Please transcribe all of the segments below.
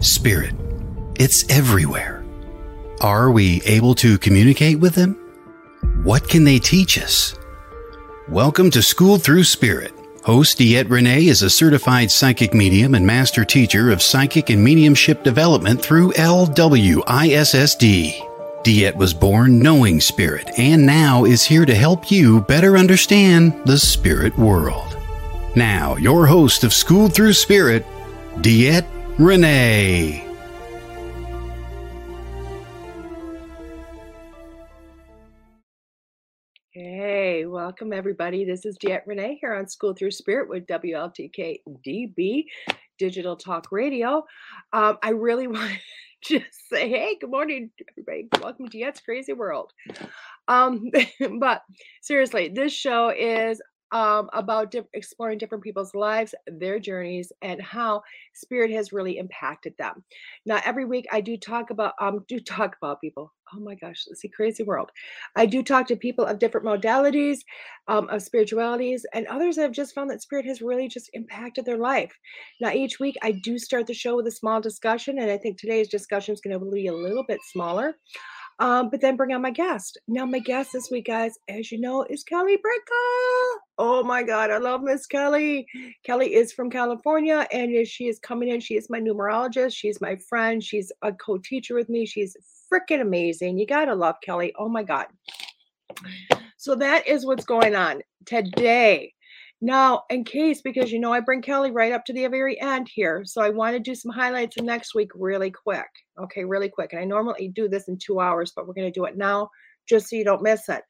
Spirit. It's everywhere. Are we able to communicate with them? What can they teach us? Welcome to School Through Spirit. Host DeEtte Renee is a certified psychic medium and master teacher of psychic and mediumship development through LWISSD. DeEtte was born knowing spirit and now is here to help you better understand the spirit world. Now, your host of School Through Spirit, DeEtte Renee. Hey, welcome everybody. This is DeEtte Renee here on School Through Spirit with WLTK DB Digital Talk Radio. Um, I really want to just say, hey, good morning, everybody. Welcome to DeEtte's Crazy World. Um, but seriously, this show is um, about di- exploring different people's lives, their journeys, and how spirit has really impacted them. Now, every week I do talk about um do talk about people. Oh my gosh, let's see, crazy world. I do talk to people of different modalities, um, of spiritualities, and others have just found that spirit has really just impacted their life. Now, each week I do start the show with a small discussion, and I think today's discussion is going to be a little bit smaller. Um, but then bring on my guest. Now, my guest this week, guys, as you know, is Kelly Brickel. Oh my God, I love Miss Kelly. Kelly is from California and she is coming in. She is my numerologist. She's my friend. She's a co teacher with me. She's freaking amazing. You got to love Kelly. Oh my God. So that is what's going on today. Now, in case, because you know, I bring Kelly right up to the very end here. So I want to do some highlights of next week really quick. Okay, really quick. And I normally do this in two hours, but we're going to do it now just so you don't miss it.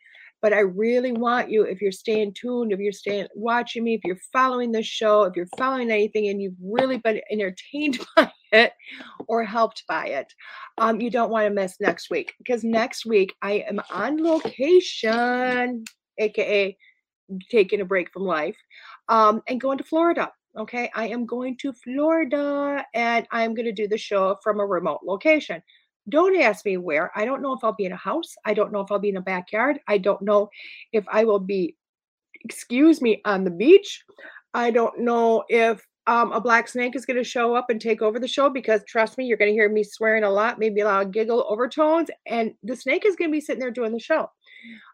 But I really want you, if you're staying tuned, if you're staying watching me, if you're following this show, if you're following anything and you've really been entertained by it or helped by it, um, you don't want to miss next week because next week I am on location, aka taking a break from life, um, and going to Florida. Okay, I am going to Florida and I'm going to do the show from a remote location. Don't ask me where. I don't know if I'll be in a house. I don't know if I'll be in a backyard. I don't know if I will be, excuse me, on the beach. I don't know if um, a black snake is going to show up and take over the show because trust me, you're going to hear me swearing a lot, maybe a lot of giggle overtones, and the snake is going to be sitting there doing the show.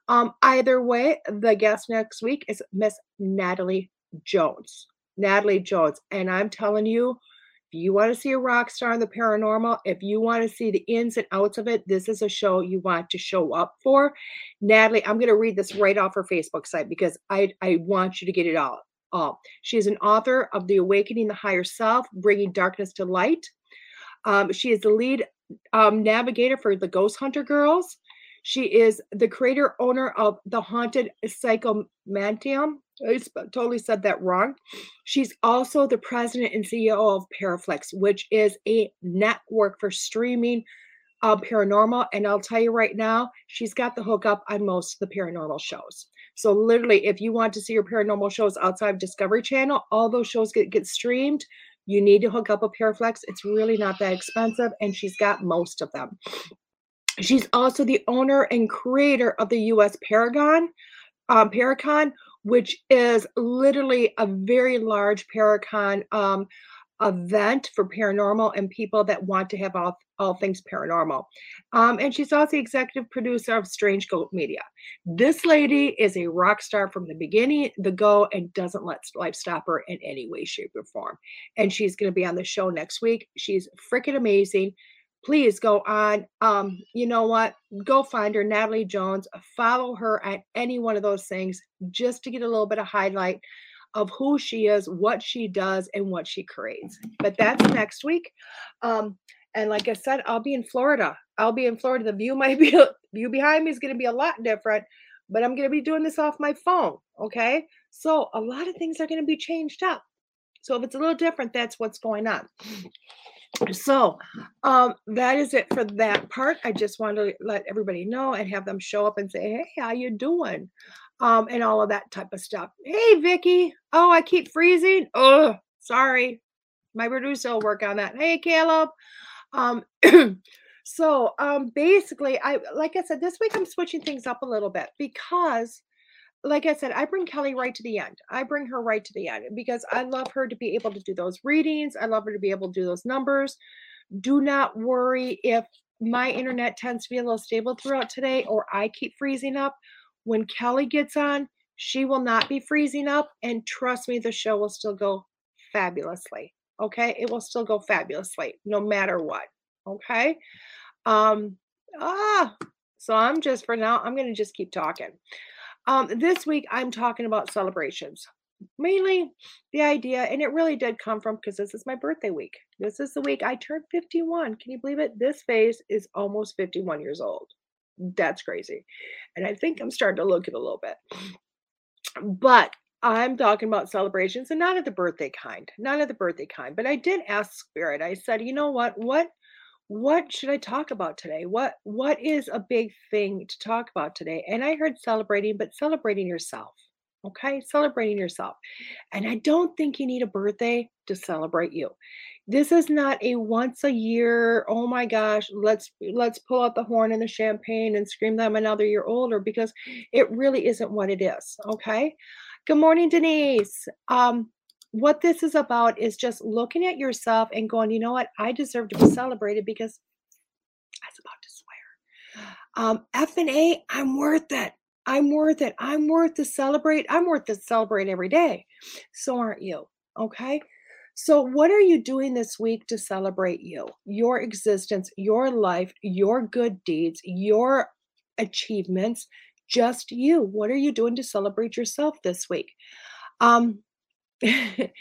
Um, either way, the guest next week is Miss Natalie Jones. Natalie Jones. And I'm telling you, if you want to see a rock star in the paranormal, if you want to see the ins and outs of it, this is a show you want to show up for. Natalie, I'm going to read this right off her Facebook site because I, I want you to get it all. all. She is an author of The Awakening the Higher Self, Bringing Darkness to Light. Um, she is the lead um, navigator for the Ghost Hunter Girls. She is the creator owner of the Haunted Psychomantium. I totally said that wrong. She's also the president and CEO of Paraflix, which is a network for streaming uh, paranormal. And I'll tell you right now, she's got the hookup on most of the paranormal shows. So literally, if you want to see your paranormal shows outside of Discovery Channel, all those shows get, get streamed. You need to hook up a Paraflix. It's really not that expensive, and she's got most of them. She's also the owner and creator of the US Paragon, um, Paracon, which is literally a very large Paracon um, event for paranormal and people that want to have all, all things paranormal. Um, and she's also the executive producer of Strange Goat Media. This lady is a rock star from the beginning, the go, and doesn't let life stop her in any way, shape, or form. And she's going to be on the show next week. She's freaking amazing please go on. Um, you know what? Go find her, Natalie Jones. Follow her at any one of those things just to get a little bit of highlight of who she is, what she does, and what she creates. But that's next week. Um, and like I said, I'll be in Florida. I'll be in Florida. The view might be view behind me is going to be a lot different, but I'm going to be doing this off my phone. Okay, so a lot of things are going to be changed up. So if it's a little different, that's what's going on so um that is it for that part. I just want to let everybody know and have them show up and say hey how you doing? Um and all of that type of stuff. Hey vicky. Oh i keep freezing. Oh sorry. My producer will work on that. Hey caleb. Um so um basically i like i said this week i'm switching things up a little bit because like I said, I bring Kelly right to the end. I bring her right to the end because I love her to be able to do those readings. I love her to be able to do those numbers Do not worry if my internet tends to be a little stable throughout today or I keep freezing up. When Kelly gets on, she will not be freezing up. And trust me, the show will still go fabulously. Okay. It will still go fabulously no matter what. Okay. Um, ah, so I'm just for now, I'm going to just keep talking. Um, this week, I'm talking about celebrations. Mainly the idea, and it really did come from because this is my birthday week. This is the week I turned 51. Can you believe it? This face is almost 51 years old. That's crazy. And I think I'm starting to look it a little bit. But I'm talking about celebrations and not of the birthday kind, not of the birthday kind. But I did ask Spirit, I said, you know what? What what should I talk about today? What what is a big thing to talk about today? And I heard celebrating, but celebrating yourself. Okay? Celebrating yourself. And I don't think you need a birthday to celebrate you. This is not a once a year, oh my gosh, let's let's pull out the horn and the champagne and scream that I'm another year older because it really isn't what it is. Okay? Good morning, Denise. Um, what this is about is just looking at yourself and going, you know what? I deserve to be celebrated because I was about to swear. Um, F and A, I'm worth it. I'm worth it. I'm worth to celebrate. I'm worth to celebrate every day. So aren't you? Okay. So, what are you doing this week to celebrate you, your existence, your life, your good deeds, your achievements? Just you. What are you doing to celebrate yourself this week? Um,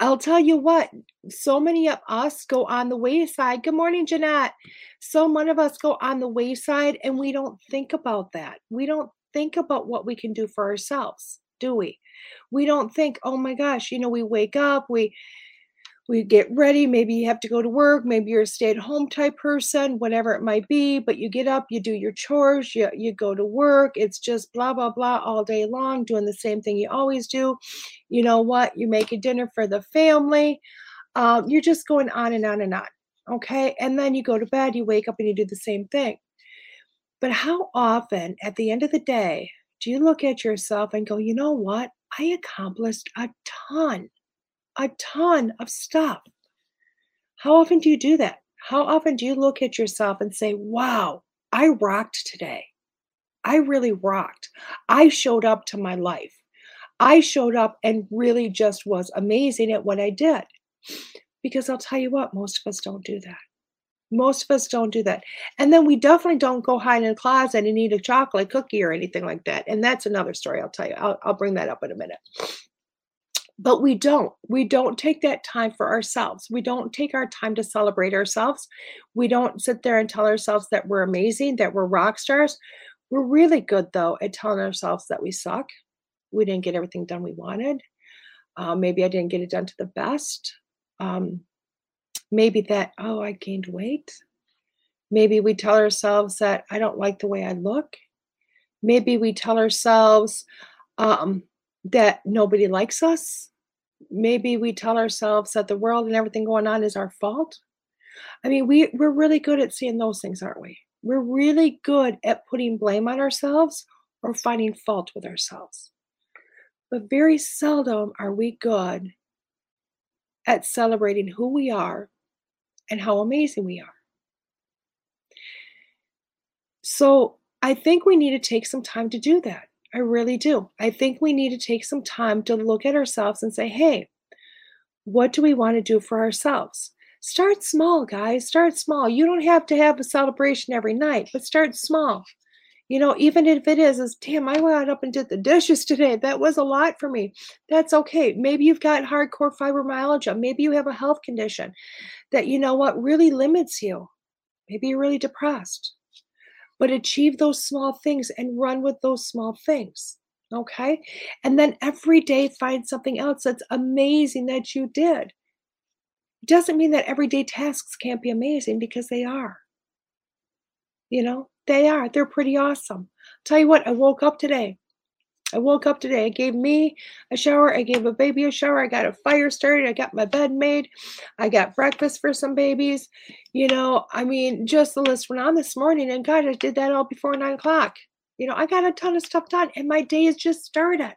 I'll tell you what, so many of us go on the wayside. Good morning, Jeanette. So many of us go on the wayside and we don't think about that. We don't think about what we can do for ourselves, do we? We don't think, oh my gosh, you know, we wake up, we we get ready. Maybe you have to go to work. Maybe you're a stay at home type person, whatever it might be. But you get up, you do your chores, you, you go to work. It's just blah, blah, blah all day long, doing the same thing you always do. You know what? You make a dinner for the family. Um, you're just going on and on and on. Okay. And then you go to bed, you wake up and you do the same thing. But how often at the end of the day do you look at yourself and go, you know what? I accomplished a ton a ton of stuff. How often do you do that? How often do you look at yourself and say, wow, I rocked today? I really rocked. I showed up to my life. I showed up and really just was amazing at what I did. Because I'll tell you what, most of us don't do that. Most of us don't do that. And then we definitely don't go hide in a closet and eat a chocolate cookie or anything like that. And that's another story I'll tell you. I'll, I'll bring that up in a minute but we don't. We don't take that time for ourselves. We don't take our time to celebrate ourselves. We don't sit there and tell ourselves that we're amazing that we're rock stars. We're really good though at telling ourselves that we suck. We didn't get everything done we wanted. Uh, maybe i didn't get it done to the best. Um, maybe that oh i gained weight. Maybe we tell ourselves that i don't like the way i look. Maybe we tell ourselves um, that nobody likes us. Maybe we tell ourselves that the world and everything going on is our fault. I mean, we, we're really good at seeing those things, aren't we? We're really good at putting blame on ourselves or finding fault with ourselves. But very seldom are we good at celebrating who we are and how amazing we are. So I think we need to take some time to do that. I really do. I think we need to take some time to look at ourselves and say, hey, what do we want to do for ourselves? Start small, guys. Start small. You don't have to have a celebration every night, but start small. You know, even if it is, is damn, I went up and did the dishes today. That was a lot for me. That's okay. Maybe you've got hardcore fibromyalgia. Maybe you have a health condition that, you know what, really limits you. Maybe you're really depressed but achieve those small things and run with those small things. Okay. And then every day find something else that's amazing that you did. It doesn't mean that everyday tasks can't be amazing because they are. You know, they are. They're pretty awesome. Tell you what, I woke up today I woke up today. I gave me a shower. I gave a baby a shower. I got a fire started. I got my bed made. I got breakfast for some babies. You know, I mean, just the list went on this morning. And God, I did that all before nine o'clock. You know, I got a ton of stuff done and my day has just started.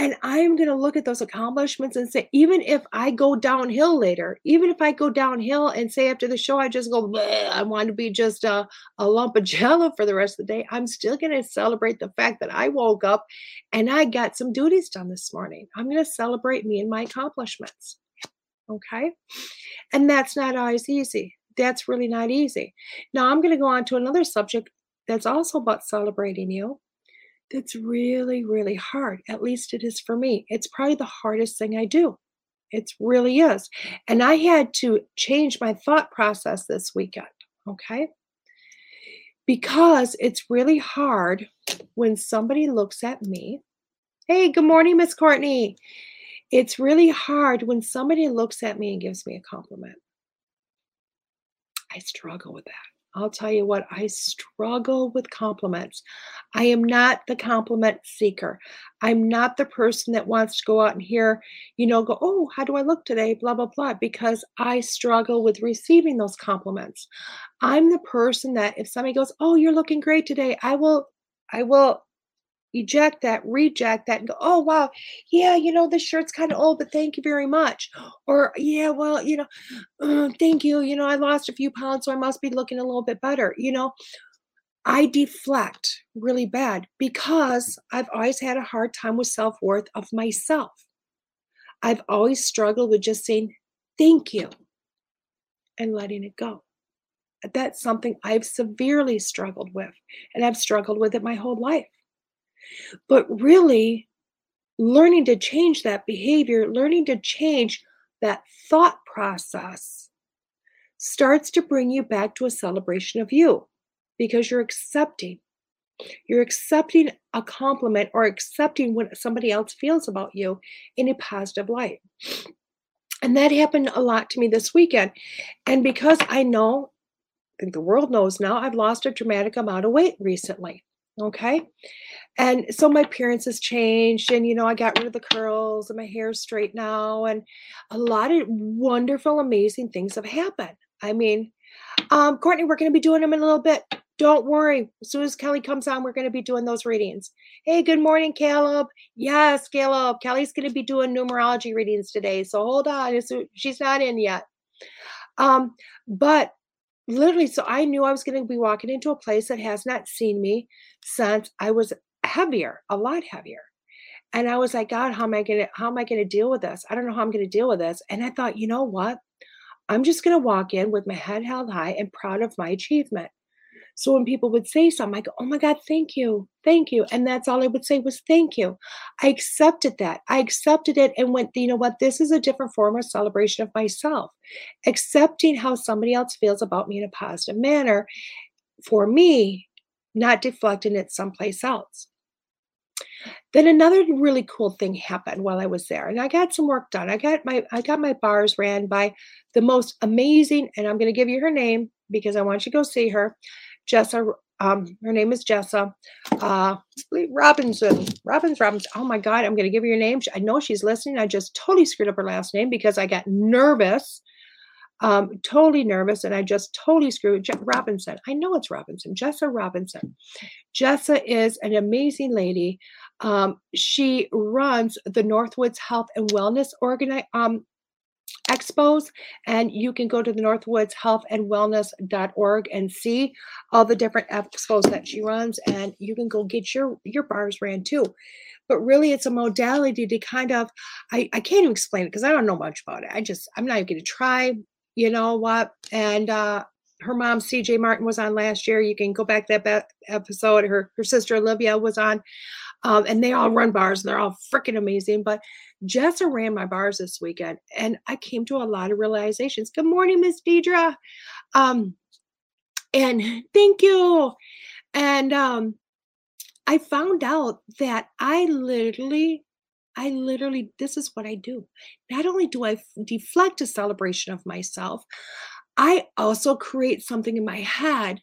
And I'm going to look at those accomplishments and say, even if I go downhill later, even if I go downhill and say after the show, I just go, I want to be just a, a lump of jello for the rest of the day, I'm still going to celebrate the fact that I woke up and I got some duties done this morning. I'm going to celebrate me and my accomplishments. Okay. And that's not always easy. That's really not easy. Now, I'm going to go on to another subject that's also about celebrating you that's really, really hard. At least it is for me. It's probably the hardest thing I do. It really is. And I had to change my thought process this weekend. Okay. Because it's really hard when somebody looks at me. Hey, good morning, Miss Courtney. It's really hard when somebody looks at me and gives me a compliment. I struggle with that. I'll tell you what, I struggle with compliments. I am not the compliment seeker. I'm not the person that wants to go out and hear, you know, go, oh, how do I look today? Blah, blah, blah, because I struggle with receiving those compliments. I'm the person that if somebody goes, oh, you're looking great today, I will, I will eject that, reject that, and go, oh, wow, yeah, you know, this shirt's kind of old, but thank you very much. Or, yeah, well, you know, uh, thank you. You know, I lost a few pounds, so I must be looking a little bit better. You know, I deflect really bad because I've always had a hard time with self worth of myself. I've always struggled with just saying thank you and letting it go. That's something I've severely struggled with, and I've struggled with it my whole life. But really, learning to change that behavior, learning to change that thought process starts to bring you back to a celebration of you because you're accepting. You're accepting a compliment or accepting what somebody else feels about you in a positive light. And that happened a lot to me this weekend. And because I know, I think the world knows now, I've lost a dramatic amount of weight recently. Okay. And so my appearance has changed, and you know, I got rid of the curls and my hair's straight now, and a lot of wonderful, amazing things have happened. I mean, um, Courtney, we're going to be doing them in a little bit. Don't worry. As soon as Kelly comes on, we're going to be doing those readings. Hey, good morning, Caleb. Yes, Caleb. Kelly's going to be doing numerology readings today. So hold on. She's not in yet. Um, but literally, so I knew I was going to be walking into a place that has not seen me since I was heavier, a lot heavier. And I was like, God, how am I gonna how am I gonna deal with this? I don't know how I'm gonna deal with this. And I thought, you know what? I'm just gonna walk in with my head held high and proud of my achievement. So when people would say something, I go, oh my God, thank you, thank you. And that's all I would say was thank you. I accepted that. I accepted it and went, you know what? This is a different form of celebration of myself. Accepting how somebody else feels about me in a positive manner for me, not deflecting it someplace else. Then another really cool thing happened while I was there, and I got some work done. I got my I got my bars ran by the most amazing, and I'm going to give you her name because I want you to go see her. Jessa, um, her name is Jessa uh, Robinson. Robbins Robinson. Oh my God, I'm going to give her your name. I know she's listening. I just totally screwed up her last name because I got nervous um, totally nervous and I just totally screwed Je- Robinson. I know it's Robinson, Jessa Robinson. Jessa is an amazing lady. Um, she runs the Northwoods Health and Wellness Organi- um, expos and you can go to the northwoods health and wellness.org and see all the different expos that she runs and you can go get your your bars ran too but really it's a modality to kind of i, I can't even explain it because i don't know much about it i just i'm not even going to try you know what? And uh, her mom, CJ Martin, was on last year. You can go back that episode. Her her sister Olivia was on, um, and they all run bars. And they're all freaking amazing. But Jessa ran my bars this weekend, and I came to a lot of realizations. Good morning, Miss Deidre. Um, and thank you. And um, I found out that I literally I literally, this is what I do. Not only do I deflect a celebration of myself, I also create something in my head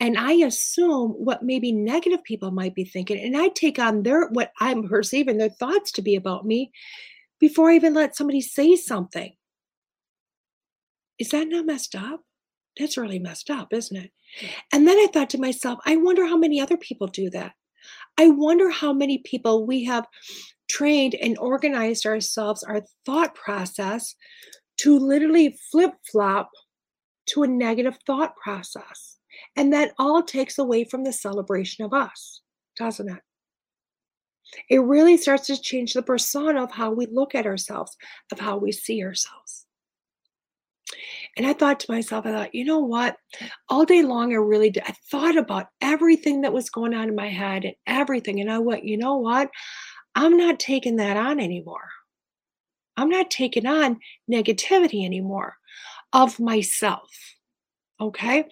and I assume what maybe negative people might be thinking. And I take on their, what I'm perceiving their thoughts to be about me before I even let somebody say something. Is that not messed up? That's really messed up, isn't it? And then I thought to myself, I wonder how many other people do that. I wonder how many people we have trained and organized ourselves, our thought process, to literally flip flop to a negative thought process. And that all takes away from the celebration of us, doesn't it? It really starts to change the persona of how we look at ourselves, of how we see ourselves. And I thought to myself, I thought, you know what? All day long, I really did. I thought about everything that was going on in my head and everything. And I went, you know what? I'm not taking that on anymore. I'm not taking on negativity anymore of myself. Okay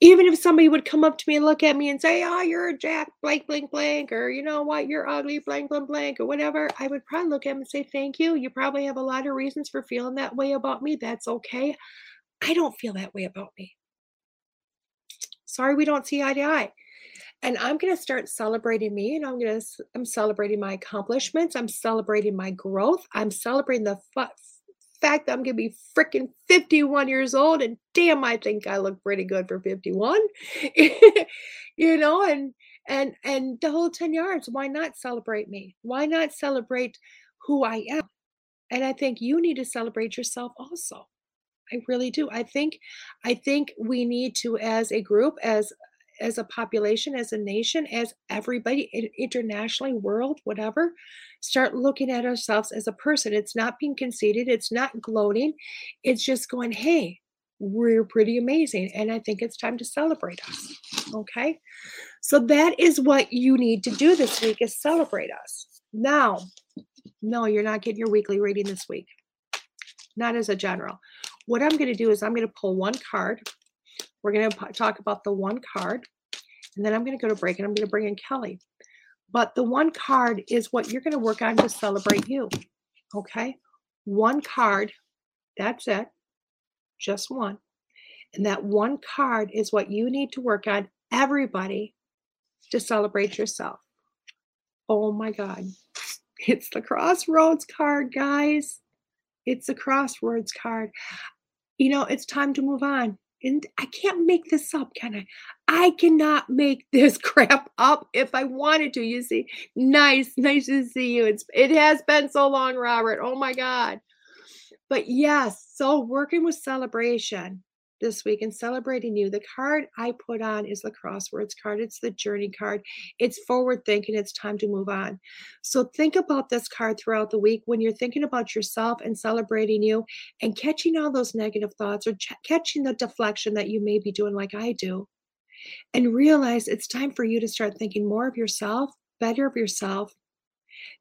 even if somebody would come up to me and look at me and say, "Oh, you're a jack blank blank blank," or you know what, you're ugly blank blank blank, or whatever, I would probably look at them and say, "Thank you. You probably have a lot of reasons for feeling that way about me. That's okay. I don't feel that way about me. Sorry, we don't see eye to eye." And I'm going to start celebrating me, and I'm going to I'm celebrating my accomplishments. I'm celebrating my growth. I'm celebrating the fact that I'm going to be freaking 51 years old and damn, I think I look pretty good for 51. you know, and and and the whole 10 yards, why not celebrate me? Why not celebrate who I am? And I think you need to celebrate yourself also. I really do. I think I think we need to as a group as as a population, as a nation, as everybody internationally, world, whatever, start looking at ourselves as a person. It's not being conceited, it's not gloating, it's just going, hey, we're pretty amazing. And I think it's time to celebrate us. Okay. So that is what you need to do this week is celebrate us. Now, no, you're not getting your weekly reading this week. Not as a general. What I'm going to do is I'm going to pull one card we're going to talk about the one card, and then I'm going to go to break and I'm going to bring in Kelly. But the one card is what you're going to work on to celebrate you. Okay? One card, that's it, just one. And that one card is what you need to work on, everybody, to celebrate yourself. Oh my God. It's the crossroads card, guys. It's the crossroads card. You know, it's time to move on and I can't make this up, can I? I cannot make this crap up if I wanted to. You see, nice, nice to see you. It's it has been so long, Robert. Oh my God. But yes, so working with celebration this week and celebrating you. The card I put on is the crossroads card. It's the journey card. It's forward thinking. It's time to move on. So think about this card throughout the week when you're thinking about yourself and celebrating you and catching all those negative thoughts or ch- catching the deflection that you may be doing like I do. And realize it's time for you to start thinking more of yourself, better of yourself,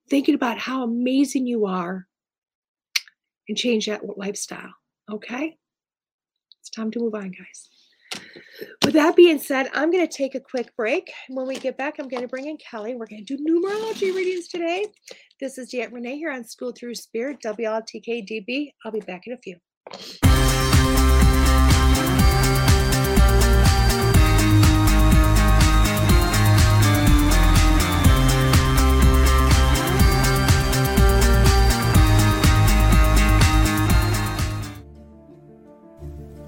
thinking about how amazing you are and change that lifestyle. Okay? Time to move on, guys. With that being said, I'm going to take a quick break. When we get back, I'm going to bring in Kelly. We're going to do numerology readings today. This is DeEtte Renee here on School Through Spirit, WLTKDB. I'll be back in a few.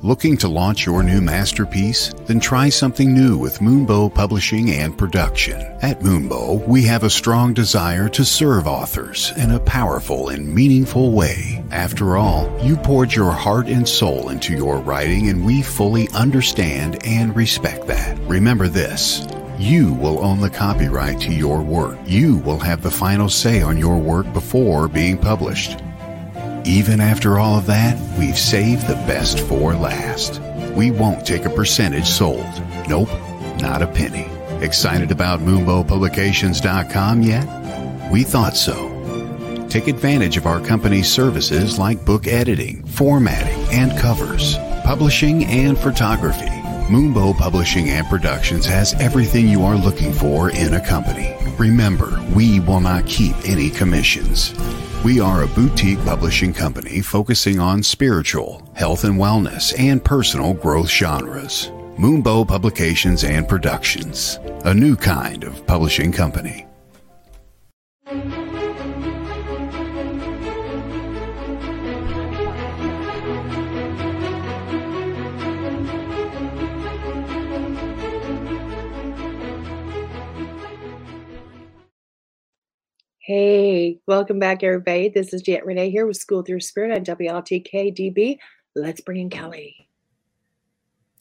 Looking to launch your new masterpiece? Then try something new with Moonbow Publishing and Production. At Moonbow, we have a strong desire to serve authors in a powerful and meaningful way. After all, you poured your heart and soul into your writing, and we fully understand and respect that. Remember this. You will own the copyright to your work. You will have the final say on your work before being published. Even after all of that, we've saved the best for last. We won't take a percentage sold. Nope, not a penny. Excited about MoonbowPublications.com yet? We thought so. Take advantage of our company's services like book editing, formatting, and covers, publishing, and photography. Moonbow Publishing and Productions has everything you are looking for in a company. Remember, we will not keep any commissions. We are a boutique publishing company focusing on spiritual, health and wellness, and personal growth genres. Moonbow Publications and Productions, a new kind of publishing company. Hey, welcome back, everybody. This is DeEtte Renee here with School Through Spirit on WLTK DB. Let's bring in Kelly.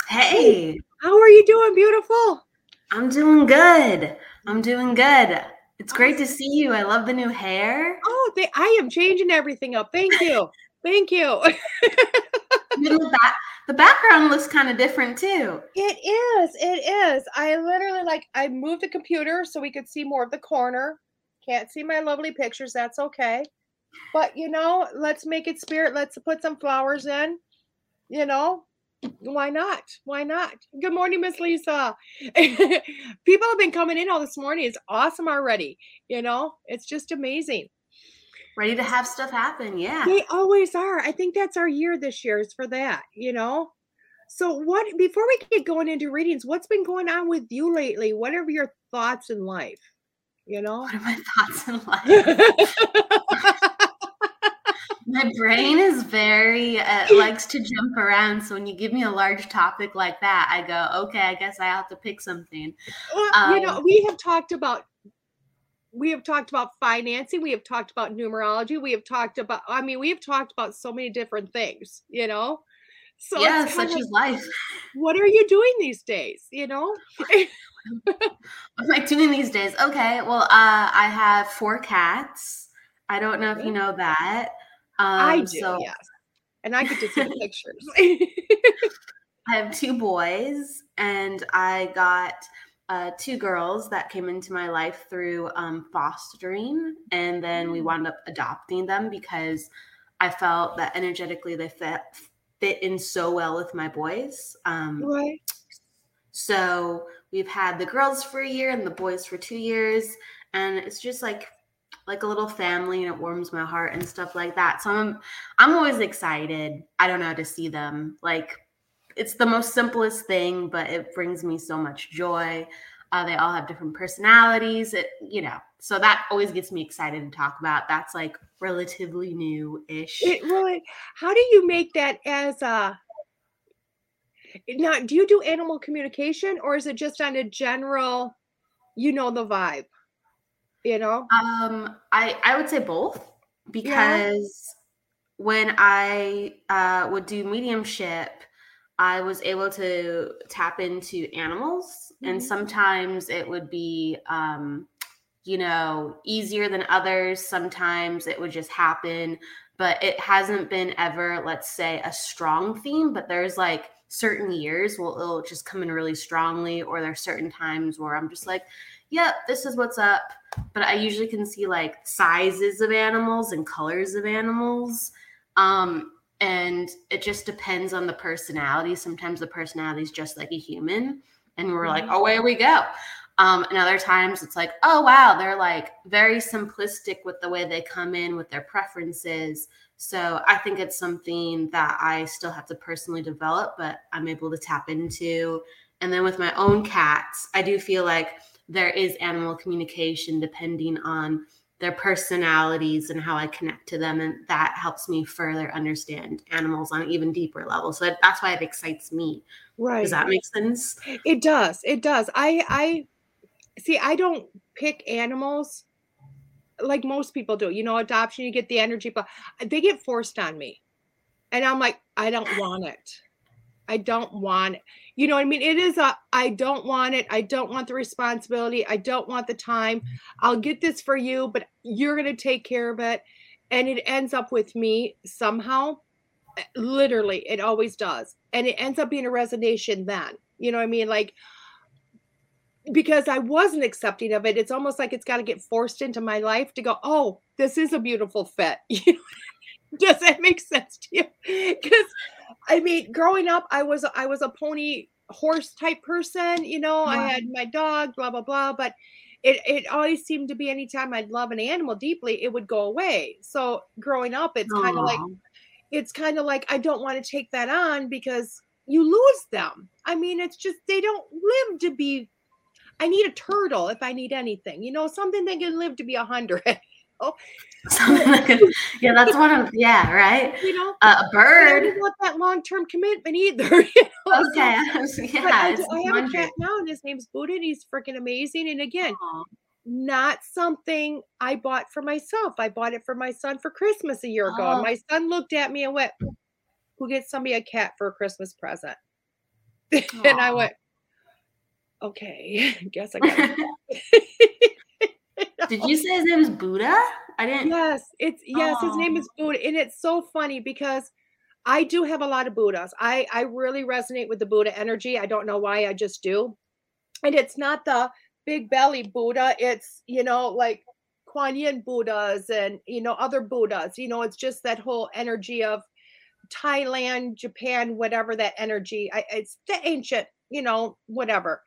Hey, how are you doing, beautiful? I'm doing good. I'm doing good. It's great to see you. I love the new hair. Oh, they, I am changing everything up. Thank you. Thank you. the background looks kind of different too. It is. It is. I literally like I moved the computer so we could see more of the corner. Can't see my lovely pictures. That's okay. But you know, let's make it spirit. Let's put some flowers in. You know, why not? Why not? Good morning, Miss Lisa. People have been coming in all this morning. It's awesome already. You know, it's just amazing. Ready to have stuff happen. Yeah. They always are. I think that's our year this year is for that, you know? So, what before we get going into readings, what's been going on with you lately? What are your thoughts in life? You know, what are my thoughts in life? my brain is very uh, likes to jump around. So when you give me a large topic like that, I go, okay, I guess I have to pick something. Well, um, you know, um, we have talked about we have talked about financing, we have talked about numerology, we have talked about I mean, we have talked about so many different things, you know. So yeah, such is life. What are you doing these days? You know? what am I doing these days? Okay, well, uh, I have four cats. I don't know if you know that. Um, I do, so yes. And I get to see the pictures. I have two boys, and I got uh, two girls that came into my life through um, fostering, and then we mm. wound up adopting them because I felt that energetically they fit fit in so well with my boys. Um, right. So we've had the girls for a year and the boys for two years, and it's just like like a little family, and it warms my heart and stuff like that. So I'm I'm always excited. I don't know to see them. Like it's the most simplest thing, but it brings me so much joy. Uh, they all have different personalities. It, you know, so that always gets me excited to talk about. That's like relatively new ish. It really. How do you make that as a now, do you do animal communication or is it just on a general, you know, the vibe? You know? Um, I I would say both because yeah. when I uh, would do mediumship, I was able to tap into animals, mm-hmm. and sometimes it would be, um, you know, easier than others. Sometimes it would just happen, but it hasn't been ever, let's say, a strong theme. But there's like certain years will it'll just come in really strongly or there's certain times where i'm just like yep this is what's up. But i usually can see like sizes of animals and colors of animals um and it just depends on the personality. Sometimes the personality is just like a human and we're like oh away we go um, and other times it's like oh wow they're like very simplistic with the way they come in with their preferences so I think it's something that I still have to personally develop, but I'm able to tap into. And then with my own cats, I do feel like there is animal communication depending on their personalities and how I connect to them. And that helps me further understand animals on an even deeper level. So that's why it excites me. Right. Does that make sense? It does. It does. I, I see, I don't pick animals like most people do. You know, adoption, you get the energy, but they get forced on me. And I'm like, I don't want it. I don't want it. You know what I mean? It is a I don't want it. I don't want the responsibility. I don't want the time. I'll get this for you, but you're going to take care of it. And it ends up with me somehow. Literally, it always does. And it ends up being a resignation then. You know what I mean? Like, because I wasn't accepting of it, it's almost like it's got to get forced into my life to go, oh, this is a beautiful fit. Does that make sense to you? Because I mean, growing up, I was I was a pony horse type person, you know, I had my dog, blah, blah, blah. But it, it always seemed to be anytime I'd love an animal deeply, it would go away. So growing up, it's kind of like it's kind of like I don't want to take that on because you lose them. I mean, it's just they don't live to be I need a turtle if I need anything, you know, something that can live to be a hundred. Oh, yeah, that's one of yeah, right. You know, uh, a bird. I don't want that long term commitment either. You know? Okay, yeah, I, I, have a cat now, and his name's Buddha, and he's freaking amazing. And again, Aww. not something I bought for myself. I bought it for my son for Christmas a year ago. Oh. And my son looked at me and went, Who gets somebody a cat for a Christmas present? and I went, Okay, I guess I got it. Did you say his name is Buddha? I didn't. Yes, it's yes, his name is oh. Buddha. And it's so funny because I do have a lot of Buddhas. I I really resonate with the Buddha energy. I don't know why, I just do. And it's not the big belly Buddha, it's you know, like Kuan Yin Buddhas and you know, other Buddhas. You know, it's just that whole energy of Thailand, Japan, whatever that energy. I, it's the ancient, you know, whatever.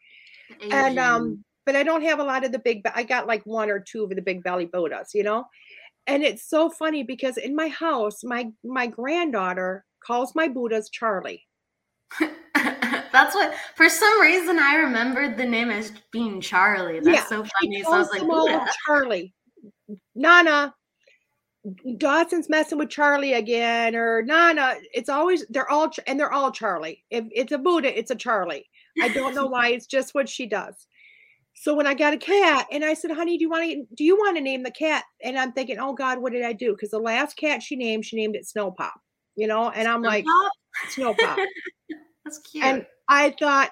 And um, but I don't have a lot of the big. I got like one or two of the big belly Buddhas you know. And it's so funny because in my house, my my granddaughter calls my Buddhas Charlie. That's what. For some reason, I remembered the name as being Charlie. That's Yeah, so funny. So I was like, Buddha. Charlie. Nana, Dawson's messing with Charlie again, or Nana. It's always they're all and they're all Charlie. If it's a Buddha, it's a Charlie. I don't know why. It's just what she does. So when I got a cat, and I said, "Honey, do you want to do you want to name the cat?" And I'm thinking, "Oh God, what did I do?" Because the last cat she named, she named it Snow Pop. You know, and I'm like, Pop? Snow Pop. That's cute. And I thought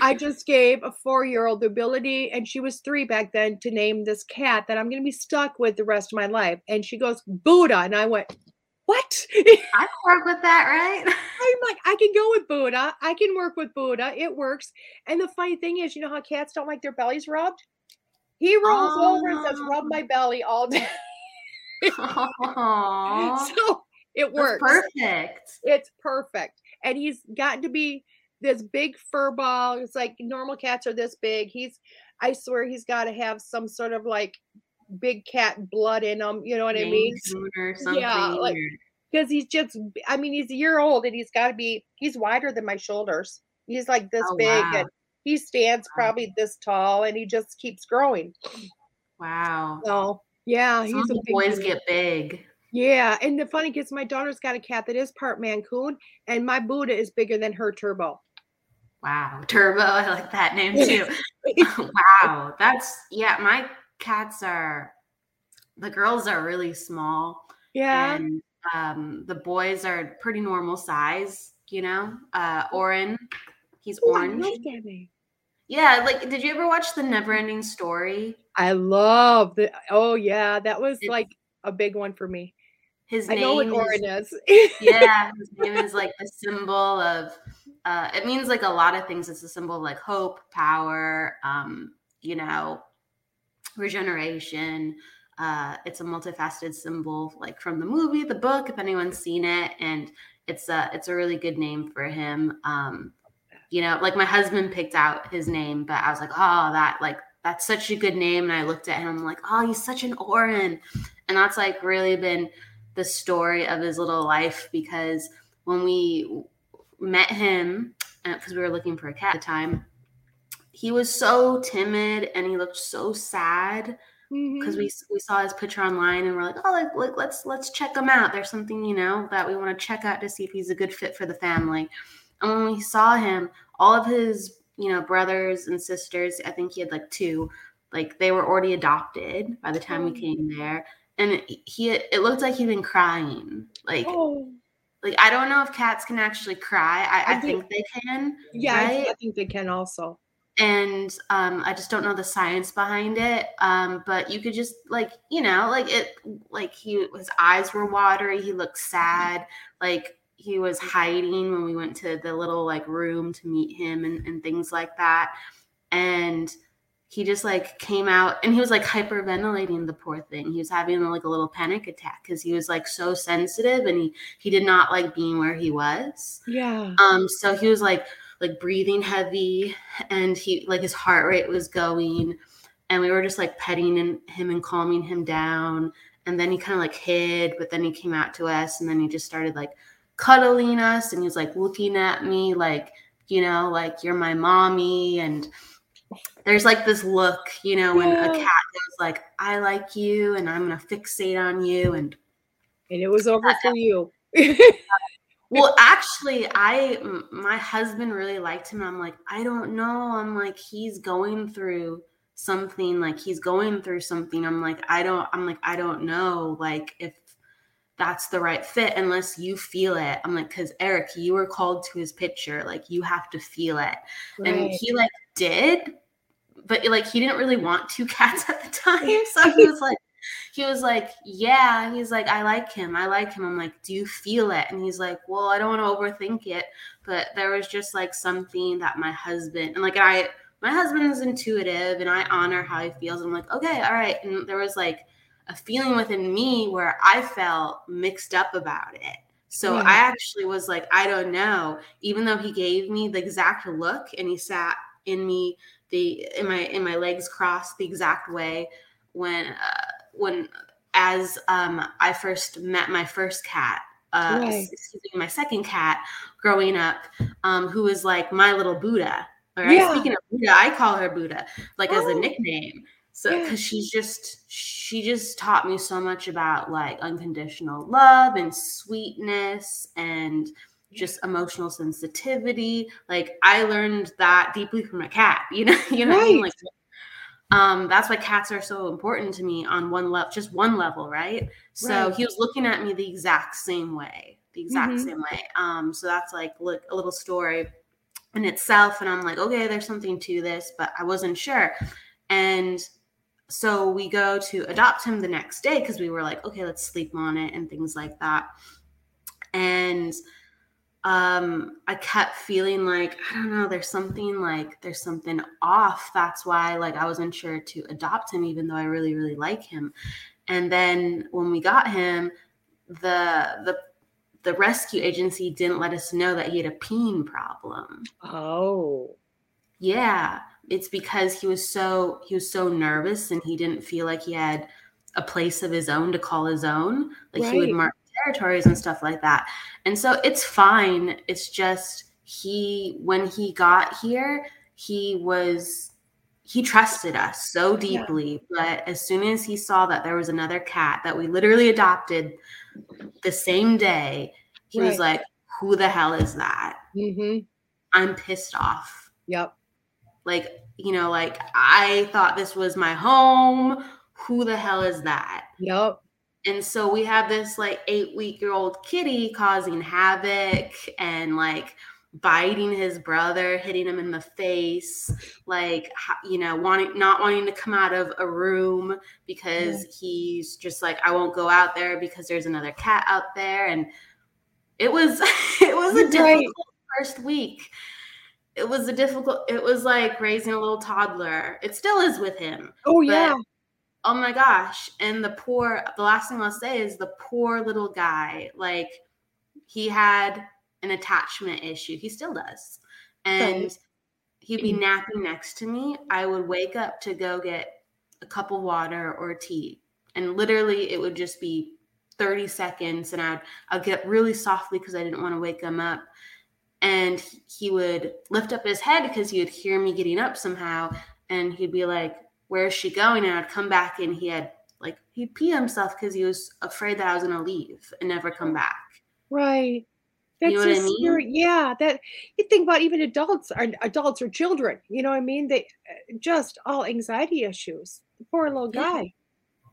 I just gave a four year old the ability, and she was three back then, to name this cat that I'm going to be stuck with the rest of my life. And she goes, Buddha. And I went, What? I can work with that, right? I'm like, I can go with Buddha. I can work with Buddha. It works. And the funny thing is, you know how cats don't like their bellies rubbed? He rolls over and says, Rub oh. my belly all day. Aww, so it that's works. perfect. It's perfect. And he's gotten to be this big fur ball. It's like normal cats are this big. He's, I swear, he's got to have some sort of like big cat blood in him. You know what I mean? Maine or something. like- Because he's just, I mean, he's a year old and he's got to be, he's wider than my shoulders. He's like this Oh, big wow. and he stands Wow. probably this tall and he just keeps growing. wow. So, yeah, Some he's a big boys dude. get big. Yeah, and the funny is, my daughter's got a cat that is part Maine Coon, and my Buddha is bigger than her Turbo. Wow. Turbo. I like that name too. wow. That's, yeah, my cats are, the girls are really small. Yeah, and um, the boys are pretty normal size. You know, uh, Auryn, he's Ooh, orange. love that name. Yeah, like, did you ever watch the Neverending Story? I love the. Oh yeah, that was It's- like a big one for me. His I name know what is. yeah, his name is like a symbol of. Uh, it means like a lot of things. It's a symbol of like hope, power. Um, you know, regeneration. Uh, it's a multifaceted symbol, like from the movie, the book, if anyone's seen it, and it's a it's a really good name for him. Um, you know, like my husband picked out his name, but I was like, oh, that like that's such a good name, and I looked at him, I'm like, oh, he's such an Auryn, and that's like really been the story of his little life because when we met him, because we were looking for a cat at the time, he was so timid and he looked so sad because Mhm. we we saw his picture online and we're like, oh, like, like let's let's check him out. There's something you know that we want to check out to see if he's a good fit for the family. And when we saw him, all of his you know brothers and sisters, I think he had like two, like they were already adopted by the time Oh. we came there. And he it looked like he'd been crying. Like Oh like I don't know if cats can actually cry. I, I I do. think they can yeah, I- I think they can also. And um, I just don't know the science behind it. Um, but you could just like you know, like it, like he his eyes were watery. He looked sad, like he was hiding when we went to the little like room to meet him and, and things like that. And he just like came out and he was like hyperventilating the poor thing. He was having like a little panic attack because he was like so sensitive and he he did not like being where he was. Yeah. Um, so he was like like breathing heavy and he like his heart rate was going and we were just like petting him, and calming him down and then he kind of like hid but then he came out to us and then he just started like cuddling us and he was like looking at me like you know like you're my mommy and there's like this look you know when a cat goes like i like you and i'm gonna fixate on you and And it was over for you. Well, actually, I my husband really liked him. I'm like, I don't know. I'm like, he's going through something like he's going through something i'm like i don't i'm like i don't know like if that's the right fit unless you feel it i'm like because eric you were called to his picture like you have to feel it right. and he like did but like he didn't really want two cats at the time so he was like he was like, Yeah. He's like, I like him. I like him. I'm like, Do you feel it? And he's like, Well, I don't want to overthink it. But there was just like something that my husband, and like I, my husband is intuitive and I honor how he feels. I'm like, Okay, all right. And there was like a feeling within me where I felt mixed up about it. So yeah. I actually was like, I don't know. Even though he gave me the exact look and he sat in me the in my in my legs crossed the exact way when uh, when as um, I first met my first cat, uh, right. excuse me, my second cat growing up, um, who was like my little Buddha. All right. Yeah. Speaking of Buddha, I call her Buddha, like oh. as a oh. nickname. So, because yeah. she's just, she just taught me so much about like unconditional love and sweetness and just emotional sensitivity. Like I learned that deeply from a cat. You know, you know, right. I mean? like um, that's why cats are so important to me on one level, just one level, right? So right. he was looking at me the exact same way, the exact mm-hmm. same way. Um, so that's like look, a little story in itself. And I'm like, okay, there's something to this, but I wasn't sure. And so we go to adopt him the next day because we were like, okay, let's sleep on it and things like that. And um i kept feeling like i don't know there's something like there's something off. That's why like i wasn't sure to adopt him even though i really really like him. And then when we got him the the the rescue agency didn't let us know that he had a peen problem. Oh. Yeah it's because he was so he was so nervous and he didn't feel like he had a place of his own to call his own. Like right. he would mark territories and stuff like that. And so it's fine. It's just he when he got here, he was he trusted us so deeply, yeah. but as soon as he saw that there was another cat that we literally adopted the same day, he right. was like, "Who the hell is that?" Mm-hmm. I'm pissed off. Yep. Like you know, like I thought this was my home. Who the hell is that? Yep. And so we have this like eight week year old kitty causing havoc and like biting his brother, hitting him in the face, like you know, wanting not wanting to come out of a room because yeah. he's just like, I won't go out there because there's another cat out there. And it was it was a difficult right. first week. It was a difficult, it was like raising a little toddler. It still is with him. Oh yeah oh my gosh. And the poor the last thing i'll say is the poor little guy like he had an attachment issue. He still does. And he'd be napping next to me. I would wake up to go get a cup of water or tea. And literally it would just be 30 seconds and i'd i'd get really softly because i didn't want to wake him up. And he would lift up his head because he would hear me getting up somehow. And he'd be like where is she going? And I'd come back and he had like he'd pee himself because he was afraid that I was gonna leave and never come back. Right. That's you know so I mean? Yeah, that you think about even adults are adults or children. You know what I mean? They uh, just all anxiety issues. The poor little guy.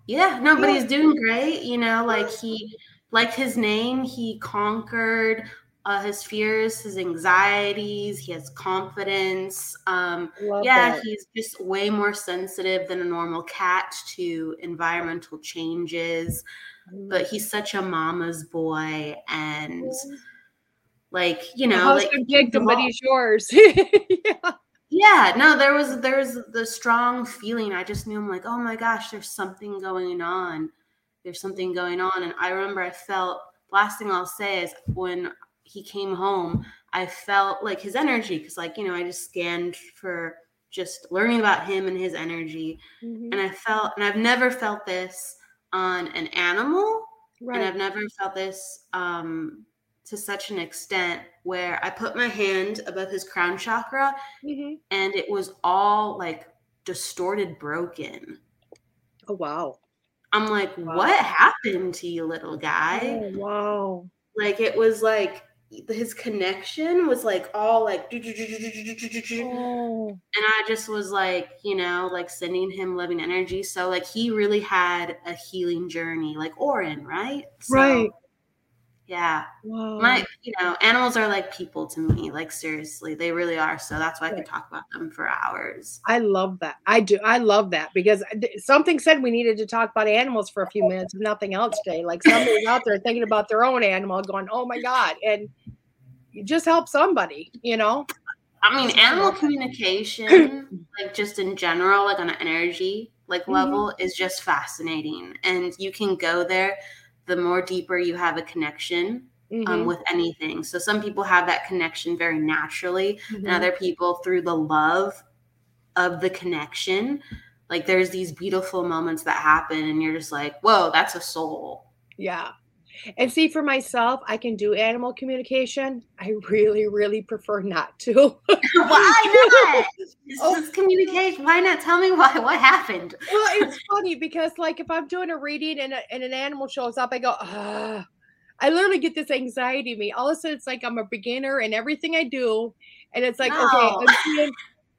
Yeah, yeah no, but he's doing great. You know, like he like his name, he conquered uh, his fears, his anxieties. He has confidence. Um, yeah, that. he's just way more sensitive than a normal cat to environmental changes. But he's such a mama's boy, and like you know, like him, but he's yours. yeah. Yeah, no, there was there was the strong feeling. I just knew I'm like, oh my gosh, there's something going on. There's something going on, and I remember I felt. Last thing I'll say is when he came home, I felt like his energy because, like, you know, I just scanned for just learning about him and his energy. Mm-hmm. And I felt, and I've never felt this on an animal. Right. And I've never felt this um, to such an extent where I put my hand above his crown chakra mm-hmm. and it was all like distorted, broken. Oh, wow. I'm like, wow. what happened to you, little guy? Oh, wow. Like, it was like his connection was like all like Oh. and I just was like, you know, like sending him loving energy. So like he really had a healing journey, like Auryn, right? So, Right. Yeah. Wow. My, you know, animals are like people to me. Like seriously, they really are. So that's why I could talk about them for hours. I love that. I do. I love that because something said we needed to talk about animals for a few minutes, if nothing else today. Like somebody's out there thinking about their own animal, going, "Oh my god!" and you just help somebody, you know. I mean, animal communication, like just in general, like on an energy like Mhm. level, is just fascinating. And you can go there the more deeper you have a connection um, Mhm, with anything. So some people have that connection very naturally, mhm. and other people through the love of the connection. Like there's these beautiful moments that happen, and you're just like, "Whoa, that's a soul." Yeah. And see, for myself, I can do animal communication. I really, really prefer not to. Why not? It's Oh. just communication. Why not? Tell me why. What happened? well, it's funny because, like, if I'm doing a reading and, a, and an animal shows up, I go, ah. I literally get this anxiety in me. All of a sudden, it's like I'm a beginner in everything I do. And it's like, okay, I'm seeing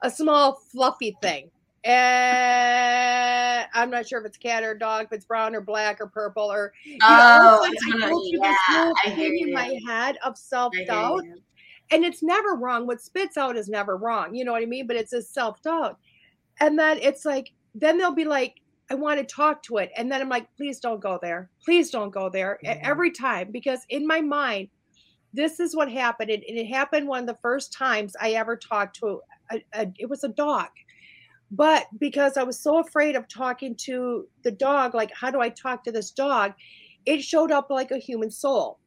a small, fluffy thing. And I'm not sure if it's cat or dog, if it's brown or black or purple or. You Oh, it's I gonna- go through yeah, this whole I thing in my head of self doubt. and it's never wrong. What spits out is never wrong. You know what I mean? But it's a self doubt. And then it's like, then they'll be like, I want to talk to it. And then I'm like, please don't go there. Please don't go there every time. Because in my mind, this is what happened. And and it happened one of the first times I ever talked to a, a it was a dog. But because I was so afraid of talking to the dog, like, how do I talk to this dog? It showed up like a human soul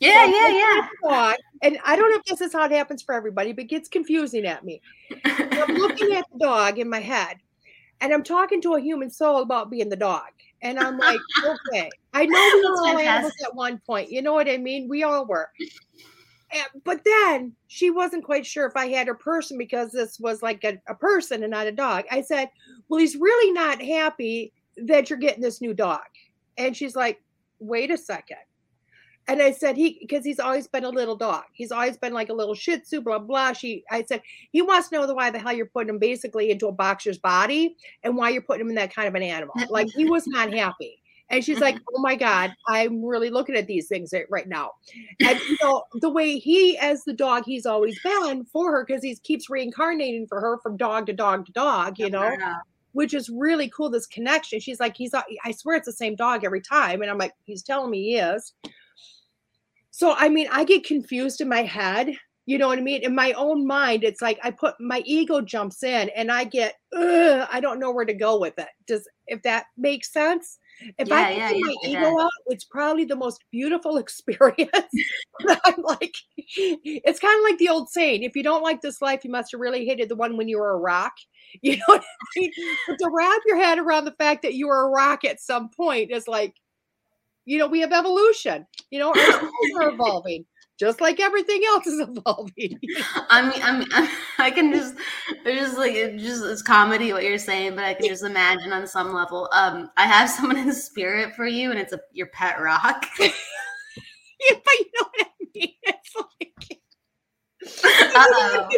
Yeah, So yeah, yeah. looking at the dog, and I don't know if this is how it happens for everybody, but it gets confusing at me. I'm looking at the dog in my head, and I'm talking to a human soul about being the dog. And I'm like, okay, I know we were all animals at one point. You know what I mean? We all were. And- but then she wasn't quite sure if I had her person because this was like a, a person and not a dog. I said, well, he's really not happy that you're getting this new dog. And she's like, wait a second. And I said, he, because he's always been a little dog. He's always been like a little shih tzu, blah, blah. She, I said, he wants to know the why the hell you're putting him basically into a boxer's body and why you're putting him in that kind of an animal. Like he was not happy. And she's like, mm-hmm. oh my God, I'm really looking at these things right- now. And you know, the way he, as the dog, he's always been for her because he keeps reincarnating for her from dog to dog to dog, you know Wow. which is really cool. This connection. She's like, he's, uh, I swear it's the same dog every time. And I'm like, he's telling me he is. So, I mean, I get confused in my head. You know what I mean? In my own mind, it's like I put my ego jumps in and I get, I don't know where to go with it. Does, if that makes sense? If Yeah, I yeah, put my ego out, it's probably the most beautiful experience. I'm like, it's kind of like the old saying: if you don't like this life, you must have really hated the one when you were a rock. You know what I mean? But to wrap your head around the fact that you were a rock at some point is like, you know, we have evolution. You know, our souls are evolving, just like everything else is evolving. I mean, I mean, I can just, there's just like, it just, it's comedy what you're saying, but I can just imagine on some level. Um, I have someone in spirit for you, and it's a your pet rock. Yeah, but you know what I mean? It's like, Uh-oh.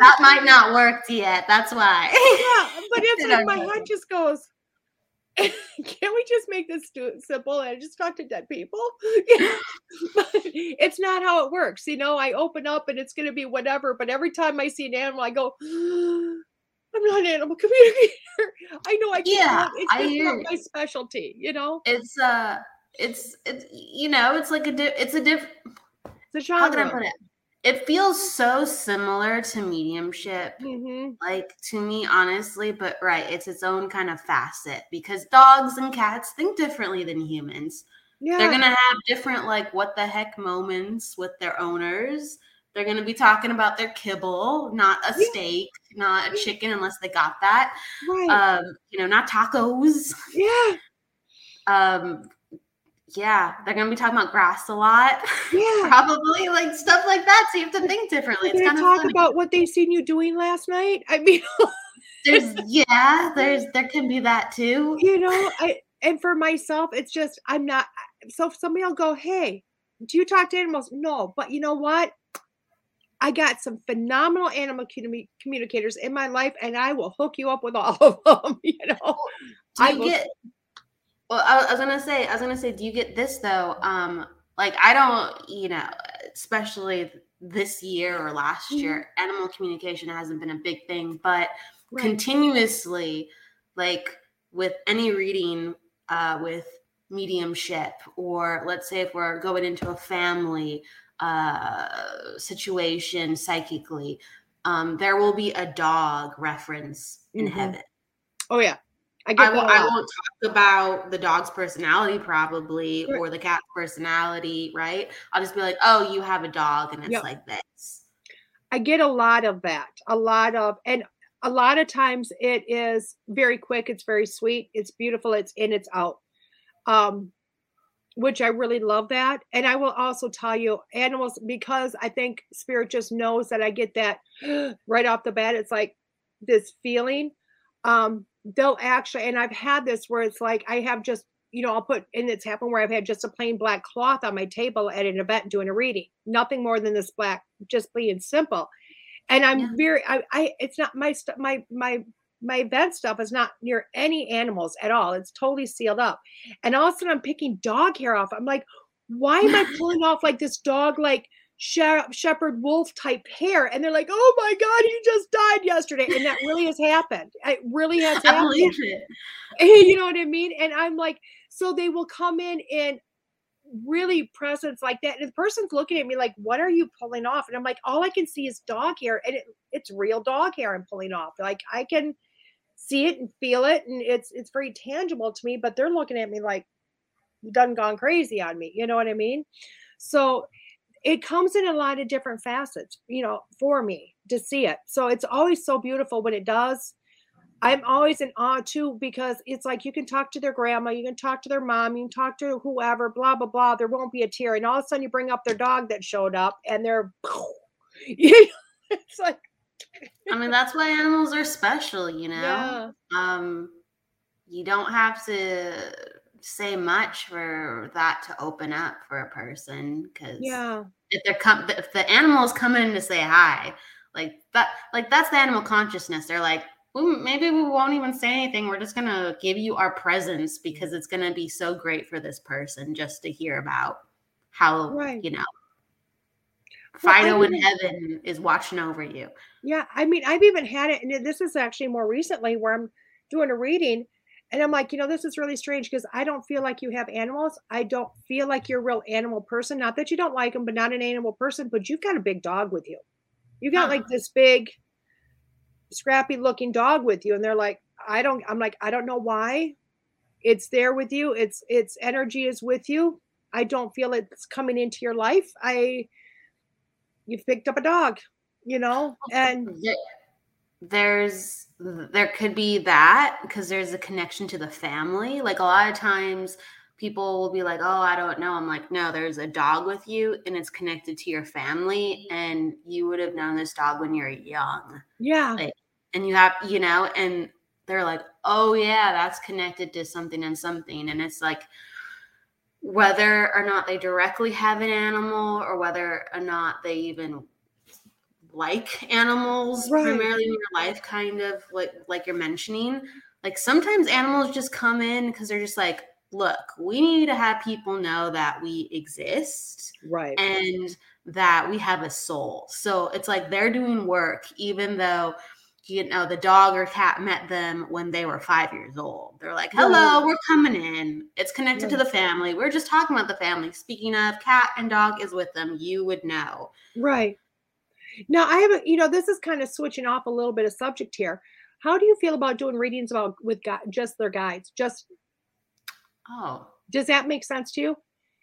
That might not work yet. That's why. yeah, but it's like my head just goes. Can't we just make this simple and just talk to dead people? but it's not how it works. You know, I open up and it's going to be whatever. But every time I see an animal, I go, I'm not an animal communicator. I know I can't. Yeah, It's I hear not my specialty. You know, It's uh, it's it's you know, it's like a di- it's a diff. it's a How can I put it? It feels so similar to mediumship. hmm like to me honestly but right it's its own kind of facet because dogs and cats think differently than humans Yeah. they're gonna have different like what the heck moments with their owners they're gonna be talking about their kibble not a Yeah. steak not a chicken unless they got that right. um you know not tacos yeah. um yeah they're gonna be talking about grass a lot Yeah. probably like stuff like that so you have to think differently They're it's kind talk funny. about what they've seen you doing last night. I mean, there's yeah there's there can be that too you know, I and for myself, it's just I'm not. So if somebody will go, "Hey, do you talk to animals? No, but you know what? I got some phenomenal animal communicators in my life, and I will hook you up with all of them. You know, do you I get. Well, I was gonna say, I was gonna say, do you get this though? Um, like I don't, you know, especially this year or last mm-hmm. year, animal communication hasn't been a big thing, but right. continuously, like with any reading, uh, with mediumship, or let's say if we're going into a family uh, situation psychically, um, there will be a dog reference in mm-hmm. heaven. Oh yeah. I, I, will, I won't talk about the dog's personality probably or the cat's personality, right? I'll just be like, oh, you have a dog and it's yep. like this. I get a lot of that. A lot of and a lot of times it is very quick, it's very sweet, it's beautiful, it's in, it's out. Um, which I really love that. And I will also tell you, animals, because I think spirit just knows that I get that right off the bat. It's like this feeling. Um, they'll actually, and I've had this where it's like I have just, you know, I'll put, and it's happened where I've had just a plain black cloth on my table at an event doing a reading, nothing more than this black, just being simple. And I'm yeah. very, I, I, it's not my, stuff, my, my my event stuff is not near any animals at all. It's totally sealed up. And all of a sudden, I'm picking dog hair off. I'm like, why am I pulling off like this dog, like shepherd wolf type hair? And they're like, oh my God, he just died yesterday. And that really has happened. It really has happened. I believe it. You know what I mean? And I'm like, so they will come in and really presence like that. And the person's looking at me like, what are you pulling off? And I'm like, all I can see is dog hair. And it, it's real dog hair I'm pulling off. Like I can see it and feel it and it's it's very tangible to me but they're looking at me like you've done gone crazy on me you know what i mean so it comes in a lot of different facets you know for me to see it so it's always so beautiful when it does i'm always in awe too because it's like you can talk to their grandma you can talk to their mom you can talk to whoever blah blah blah there won't be a tear and all of a sudden you bring up their dog that showed up and they're you know, it's like I mean, that's why animals are special, you know? Yeah. Um, you don't have to say much for that to open up for a person because yeah if they're com- if the animal is coming in to say hi like that like that's the animal consciousness they're like well, maybe we won't even say anything we're just gonna give you our presence because it's gonna be so great for this person just to hear about how right. you know Fido well, in heaven is watching over you. Yeah, I mean, I've even had it, and this is actually more recently where I'm doing a reading, and I'm like, you know, this is really strange because I don't feel like you have animals. I don't feel like you're a real animal person. Not that you don't like them, but not an animal person. But you've got a big dog with you. You got like uh-huh. this big, scrappy looking dog with you, and they're like, I don't. I'm like, I don't know why. It's there with you. It's its energy is with you. I don't feel it's coming into your life. I you've picked up a dog, you know, and there's there could be that because there's a connection to the family. Like a lot of times people will be like, "Oh, I don't know." I'm like, "No, there's a dog with you and it's connected to your family and you would have known this dog when you're young." Yeah. Like, and you have, you know, and they're like, "Oh yeah, that's connected to something and something." And it's like whether or not they directly have an animal or whether or not they even like animals right. primarily in your life kind of like like you're mentioning. Like sometimes animals just come in because they're just like look we need to have people know that we exist right. and that we have a soul. So it's like they're doing work even though you know the dog or cat met them when they were five years old. They're like hello we're coming in. It's connected to the family. We're just talking about the family. Speaking of cat and dog is with them you would know. Right now i have a you know this is kind of switching off a little bit of subject here how do you feel about doing readings about with just their guides just oh does that make sense to you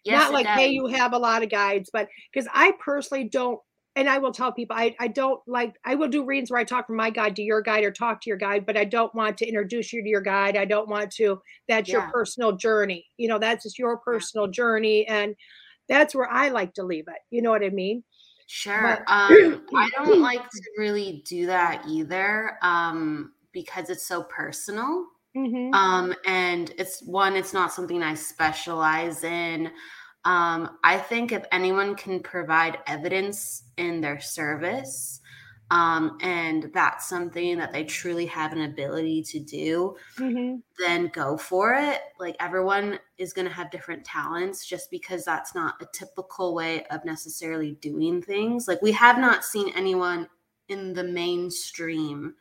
yes, not like hey you have a lot of guides but because i personally don't and I will tell people I, I don't like I will do readings where I talk from my guide to your guide or talk to your guide, but I don't want to introduce you to your guide. I don't want to that's yeah. your personal journey. You know, that's just your personal yeah. journey. And that's where I like to leave it. You know what I mean? Sure. But, um I don't like to really do that either. Um because it's so personal. Mm-hmm. Um and it's one, it's not something I specialize in. Um, I think if anyone can provide evidence in their service, um, and that's something that they truly have an ability to do, mm-hmm. then go for it. Like everyone is going to have different talents just because that's not a typical way of necessarily doing things. Like we have not seen anyone in the mainstream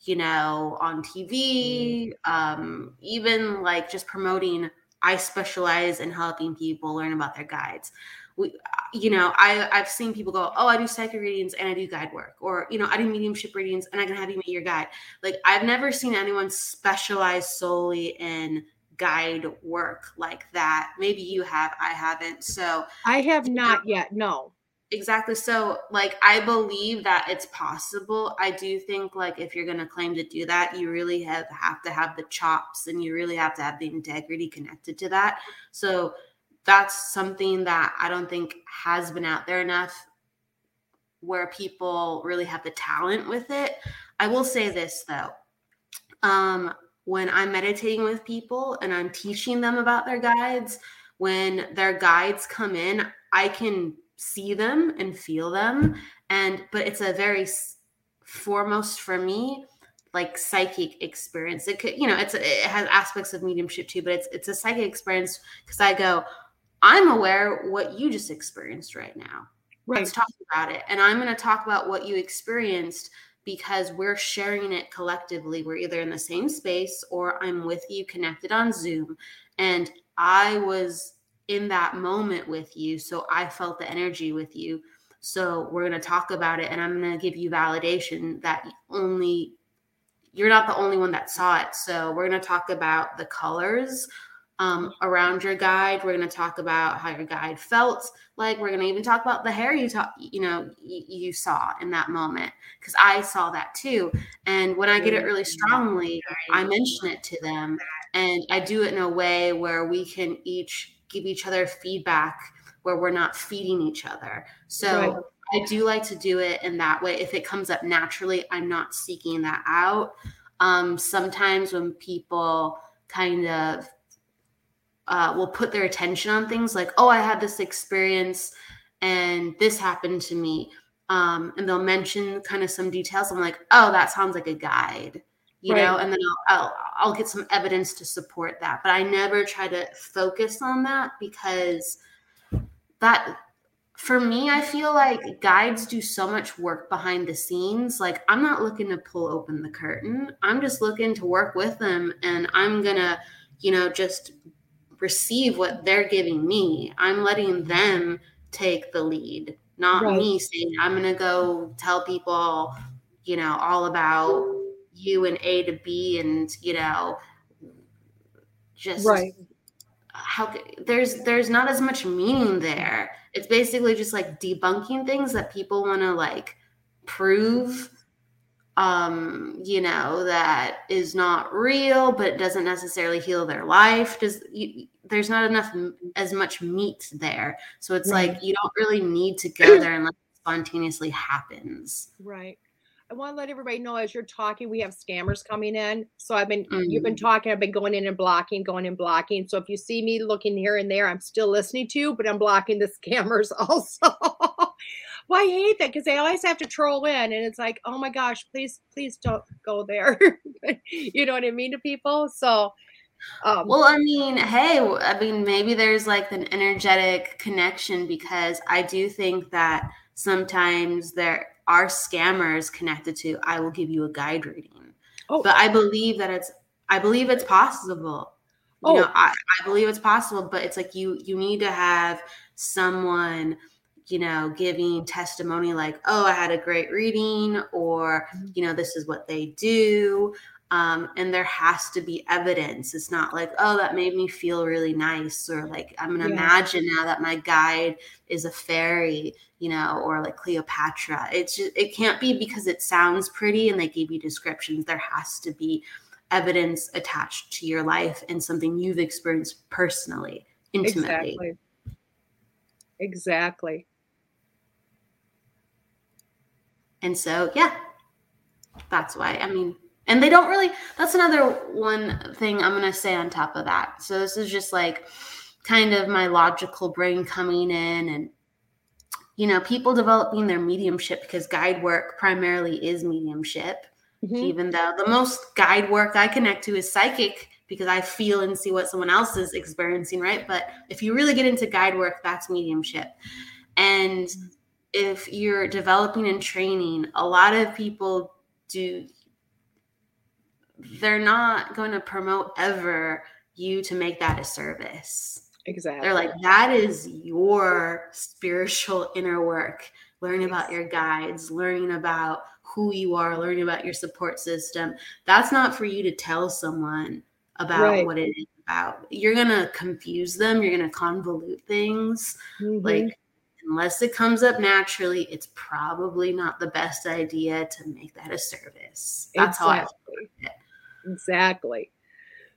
you know on tv mm-hmm. um even like just promoting i specialize in helping people learn about their guides we, you know, I I've seen people go, oh, I do psychic readings and I do guide work, or you know, I do mediumship readings and I can have you meet your guide. Like I've never seen anyone specialize solely in guide work like that. Maybe you have, I haven't. So I have not yet. No. Exactly. So, like, I believe that it's possible. I do think, like, if you're going to claim to do that, you really have have to have the chops, and you really have to have the integrity connected to that. So, that's something that I don't think has been out there enough where people really have the talent with it. I will say this though. Um, when I'm meditating with people and I'm teaching them about their guides, when their guides come in, I can see them and feel them. And, but it's a very foremost for me, like psychic experience. It could, you know, it's, it has aspects of mediumship too, but it's, it's a psychic experience because I go, I'm aware what you just experienced right now. Right. Let's talk about it. And I'm going to talk about what you experienced because we're sharing it collectively. We're either in the same space or I'm with you connected on Zoom. And I was in that moment with you. So I felt the energy with you. So we're going to talk about it. And I'm going to give you validation that only you're not the only one that saw it. So we're going to talk about the colors um, around your guide. We're going to talk about how your guide felt like. We're going to even talk about the hair you talk, you know, y- you saw in that moment because I saw that too. And when I get it really strongly, I mention it to them, and I do it in a way where we can each give each other feedback where we're not feeding each other. So. Right. I do like to do it in that way. If it comes up naturally, I'm not seeking that out. Um, sometimes when people kind of uh, will put their attention on things like, oh, I had this experience and this happened to me. Um, and they'll mention kind of some details. I'm like, oh, that sounds like a guide, you right. know, and then I'll, I'll, I'll get some evidence to support that. But I never try to focus on that because that for me, I feel like guides do so much work behind the scenes. Like, I'm not looking to pull open the curtain. I'm just looking to work with them and I'm going to, you know, just receive what they're giving me. I'm letting them take the lead, not right. me saying, I'm going to go tell people, you know, all about you and A to B and, you know, just right. how there's there's not as much meaning there. It's basically just like debunking things that people want to like prove um you know that is not real but doesn't necessarily heal their life does you, there's not enough as much meat there so it's right. like you don't really need to go there unless it spontaneously happens right I want to let everybody know as you're talking, we have scammers coming in. So I've been, mm-hmm. you've been mm. talking, I've been going in and blocking, going and blocking. So if you see me looking here and there, I'm still listening to you, but I'm blocking the scammers also. Well, I hate that because they always have to troll in, and it's like, oh my gosh, please, please don't go there. you know what I mean to people. So, um, well, I mean, hey, I mean, maybe there's like an energetic connection because I do think that sometimes there are scammers connected to. I will give you a guide reading, oh. but I believe that it's, I believe it's possible. You oh. know, I, I believe it's possible, but it's like you you need to have someone you know, giving testimony like, oh, I had a great reading, or, mm-hmm. you know, this is what they do. Um, and there has to be evidence. It's not like, oh, that made me feel really nice, or like, I'm going to yeah. imagine now that my guide is a fairy, you know, or like Cleopatra. It's just, it can't be because it sounds pretty and they gave you descriptions. There has to be evidence attached to your life and something you've experienced personally, intimately. Exactly. Exactly. And so, yeah, that's why. I mean, and they don't really, that's another one thing I'm going to say on top of that. So this is just like kind of my logical brain coming in and you know people developing their mediumship because guide work primarily is mediumship mm-hmm. even though the most guide work i connect to is psychic because i feel and see what someone else is experiencing right but if you really get into guide work that's mediumship and mm-hmm. If you're developing and training a lot of people do they're not going to promote ever you to make that a service Exactly. They're like, that is your spiritual inner work. Learning about your guides, learning about who you are, learning about your support system. That's not for you to tell someone about right. what it is about. You're going to confuse them, you're going to convolute things. Mm-hmm. Like, unless it comes up naturally, it's probably not the best idea to make that a service. That's exactly. how I Exactly.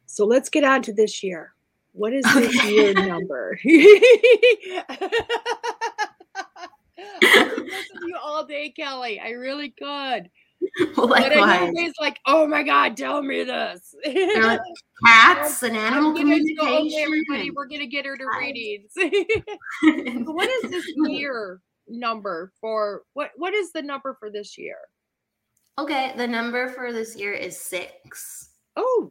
So let's get on to this year. What is this okay. year number? I could listen to you all day, Kelly. I really could. Well, but like, oh my god, tell me this. like cats and animal communication. Go, everybody, we're gonna get her to readings. what is this year number for? What What is the number for this year? Okay, the number for this year is six. Oh,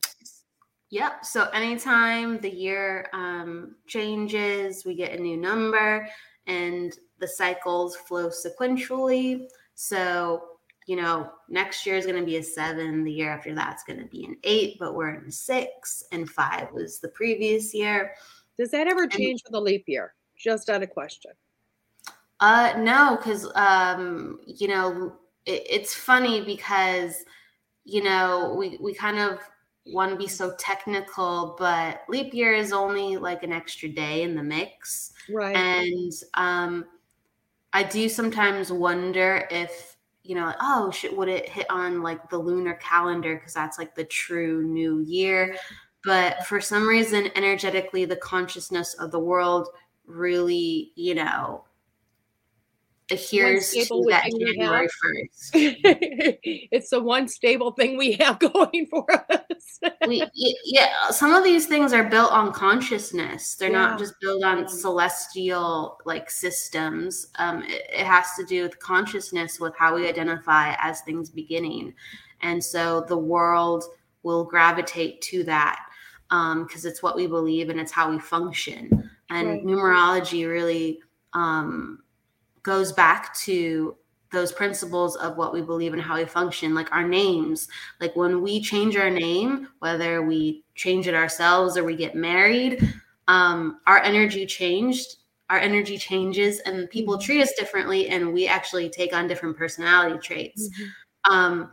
Yep. So anytime the year um, changes, we get a new number and the cycles flow sequentially. So, you know, next year is going to be a seven. The year after that's going to be an eight, but we're in six and five was the previous year. Does that ever change and, with a leap year? Just out of question. Uh, no, because, um, you know, it, it's funny because, you know, we, we kind of want to be so technical, but leap year is only like an extra day in the mix. Right. And um, I do sometimes wonder if, you know, like, oh, should, would it hit on like the lunar calendar? Because that's like the true new year. But for some reason, energetically, the consciousness of the world really, you know, adheres to that January 1st. it's the one stable thing we have going for us. we, yeah, some of these things are built on consciousness. They're yeah. not just built on celestial like systems. Um, it, it has to do with consciousness, with how we identify as things beginning. And so the world will gravitate to that because um, it's what we believe and it's how we function. And right. numerology really um, goes back to those principles of what we believe and how we function like our names. Like when we change our name whether we change it ourselves or we get married um, our energy changed our energy changes and people mm-hmm. treat us differently and we actually take on different personality traits. Mm-hmm. um,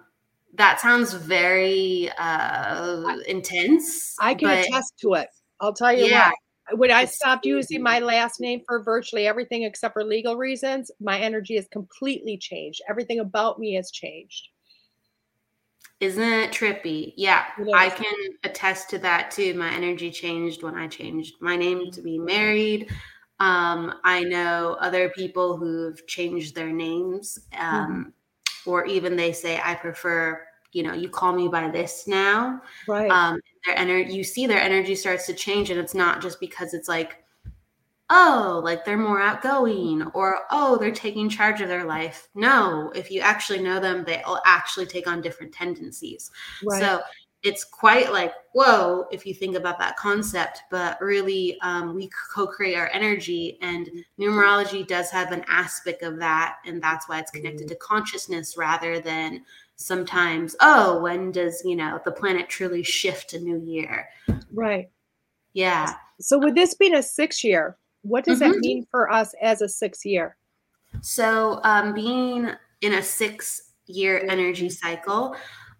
that sounds very uh, intense i can attest to it. I'll tell you yeah. what when I stopped using my last name for virtually everything except for legal reasons, my energy has completely changed. Everything about me has changed. Isn't it trippy? Yeah, I can attest to that too. My energy changed when I changed my name to be married. Um, I know other people who've changed their names, um, mm-hmm. or even they say, I prefer you know you call me by this now right um their energy you see their energy starts to change and it's not just because it's like oh like they're more outgoing or oh they're taking charge of their life no if you actually know them they'll actually take on different tendencies right. so it's quite like whoa if you think about that concept but really um, we co-create our energy and numerology does have an aspect of that and that's why it's connected mm-hmm. to consciousness rather than sometimes oh when does you know the planet truly shift a new year? Right. Yeah. So with this being a six year what does mm-hmm. that mean for us as a six year? So um, being in a six year energy cycle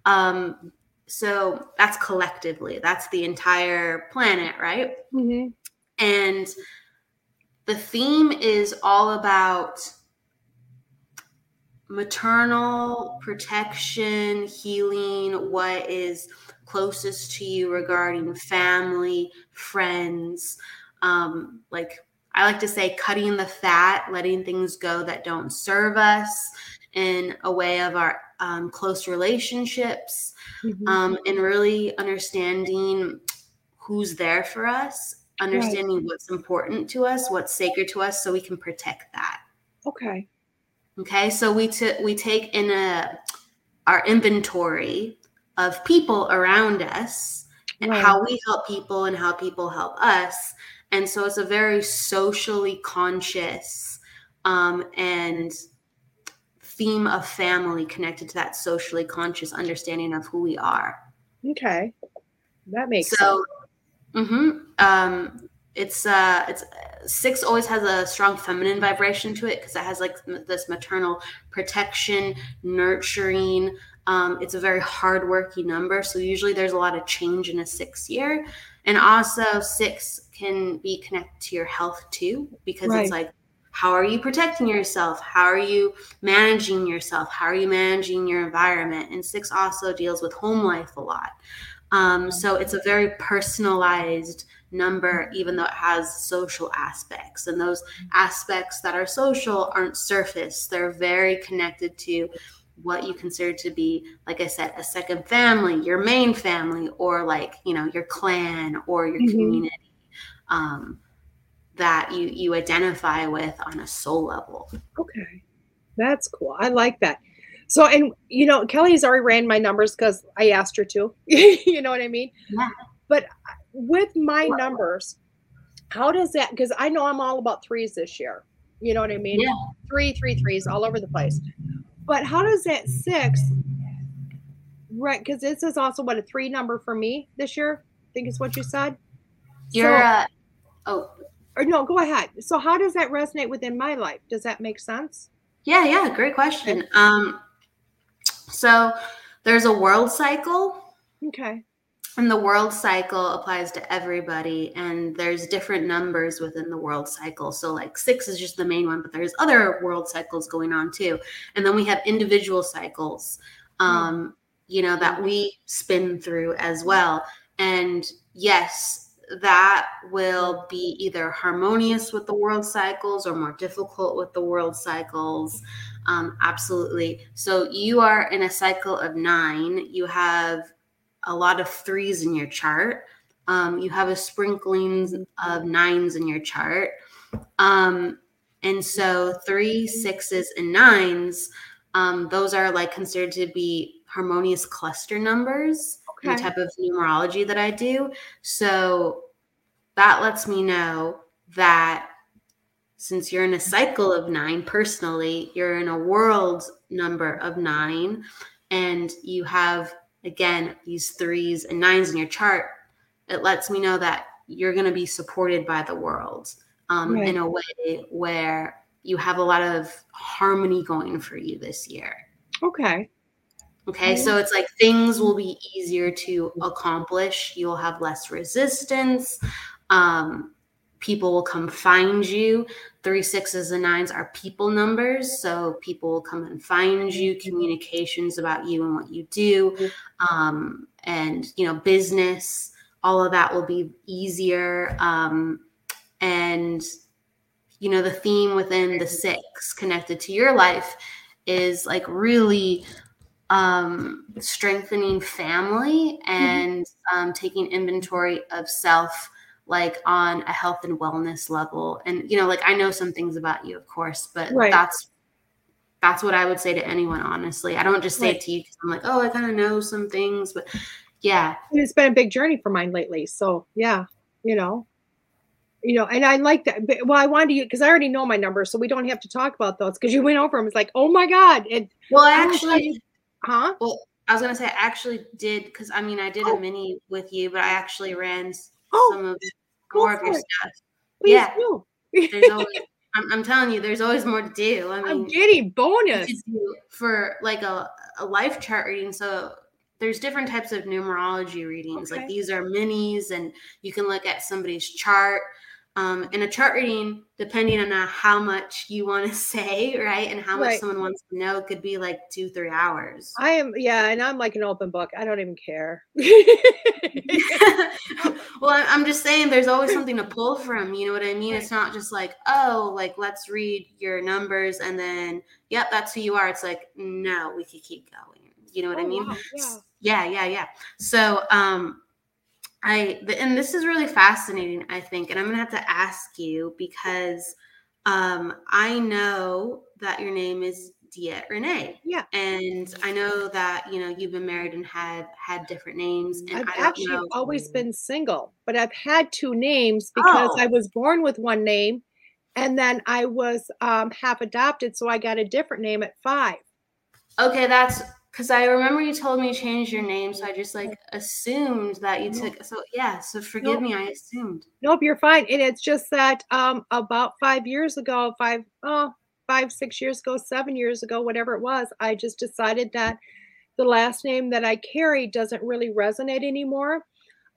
um, so that's collectively that's the entire planet right? Mm-hmm. and the theme is all about maternal protection, healing, what is closest to you regarding family, friends, um, like I like to say, cutting the fat, letting things go that don't serve us in a way of our um, close relationships, mm-hmm. um, and really understanding who's there for us understanding right. what's important to us, what's sacred to us, so we can protect that. Okay. Okay, so we t- we take in a our inventory of people around us and right. how we help people and how people help us, and so it's a very socially conscious um, and theme of family connected to that socially conscious understanding of who we are. Okay, that makes so. Sense. Mm-hmm. Um, it's uh, it's six always has a strong feminine vibration to it because it has like this maternal protection, nurturing. Um, it's a very hardworking number, so usually there's a lot of change in a six year, and also six can be connected to your health too because right. it's like how are you protecting yourself? How are you managing yourself? How are you managing your environment? And six also deals with home life a lot. Um, so it's a very personalized number, even though it has social aspects. And those aspects that are social aren't surface, they're very connected to what you consider to be, like I said, a second family, your main family, or like, you know, your clan or your mm-hmm. community. Um, that you you identify with on a soul level. Okay. That's cool. I like that. So, and you know, Kelly's already ran my numbers because I asked her to. you know what I mean? Yeah. But with my numbers, how does that? Because I know I'm all about threes this year. You know what I mean? Yeah. Three, three, threes all over the place. But how does that six? Right, because this is also what a three number for me this year. I think is what you said. You're. So, uh, oh. Or no, go ahead. So, how does that resonate within my life? Does that make sense? Yeah, yeah, great question. Um, so there's a world cycle. Okay. And the world cycle applies to everybody, and there's different numbers within the world cycle. So, like six is just the main one, but there's other world cycles going on too. And then we have individual cycles, um, you know, that we spin through as well. And yes, that will be either harmonious with the world cycles or more difficult with the world cycles. Um, absolutely. So you are in a cycle of nine. You have a lot of threes in your chart. Um, you have a sprinkling of nines in your chart. Um, and so three, sixes, and nines, um, those are like considered to be harmonious cluster numbers. Okay. The type of numerology that I do. So that lets me know that since you're in a cycle of nine personally, you're in a world number of nine, and you have again these threes and nines in your chart, it lets me know that you're going to be supported by the world um, right. in a way where you have a lot of harmony going for you this year. Okay. Okay, so it's like things will be easier to accomplish. You'll have less resistance. Um, people will come find you. Three sixes and nines are people numbers. So people will come and find you, communications about you and what you do. Um, and, you know, business, all of that will be easier. Um, and, you know, the theme within the six connected to your life is like really um, strengthening family and um, taking inventory of self like on a health and wellness level and you know like i know some things about you of course but right. that's that's what i would say to anyone honestly i don't just say right. it to you because i'm like oh i kind of know some things but yeah it's been a big journey for mine lately so yeah you know you know and i like that but, well i wanted you because i already know my numbers so we don't have to talk about those because you went over them it's like oh my god and well actually huh well i was gonna say i actually did because i mean i did oh. a mini with you but i actually ran oh, some of more of your it. stuff. Please yeah. there's always I'm, I'm, telling you, there's always more to do. I mean, I'm getting bonus for like a, a life chart reading. So there's different types of numerology readings. Okay. Like these are minis, and you can look at somebody's chart um, in a chart reading, depending on uh, how much you want to say, right, and how much right. someone wants to know, could be like two, three hours. I am, yeah, and I'm like an open book. I don't even care. well, I'm just saying, there's always something to pull from. You know what I mean? Right. It's not just like, oh, like let's read your numbers and then, yep, that's who you are. It's like, no, we could keep going. You know what oh, I mean? Wow. Yeah. yeah, yeah, yeah. So, um, I and this is really fascinating, I think, and I'm gonna have to ask you because um, I know that your name is DeEtte Renee. Yeah. And I know that, you know, you've been married and had had different names. And I've actually know. always been single, but I've had two names because Oh. I was born with one name and then I was um, half adopted. So I got a different name at five. Okay, that's because I remember you told me you changed your name, so I just like assumed that you took so yeah, so forgive No. me, I assumed. Nope, you're fine. And it's just that um, about five years ago, five, oh, five, six years ago, seven years ago, whatever it was, I just decided that the last name that I carry doesn't really resonate anymore.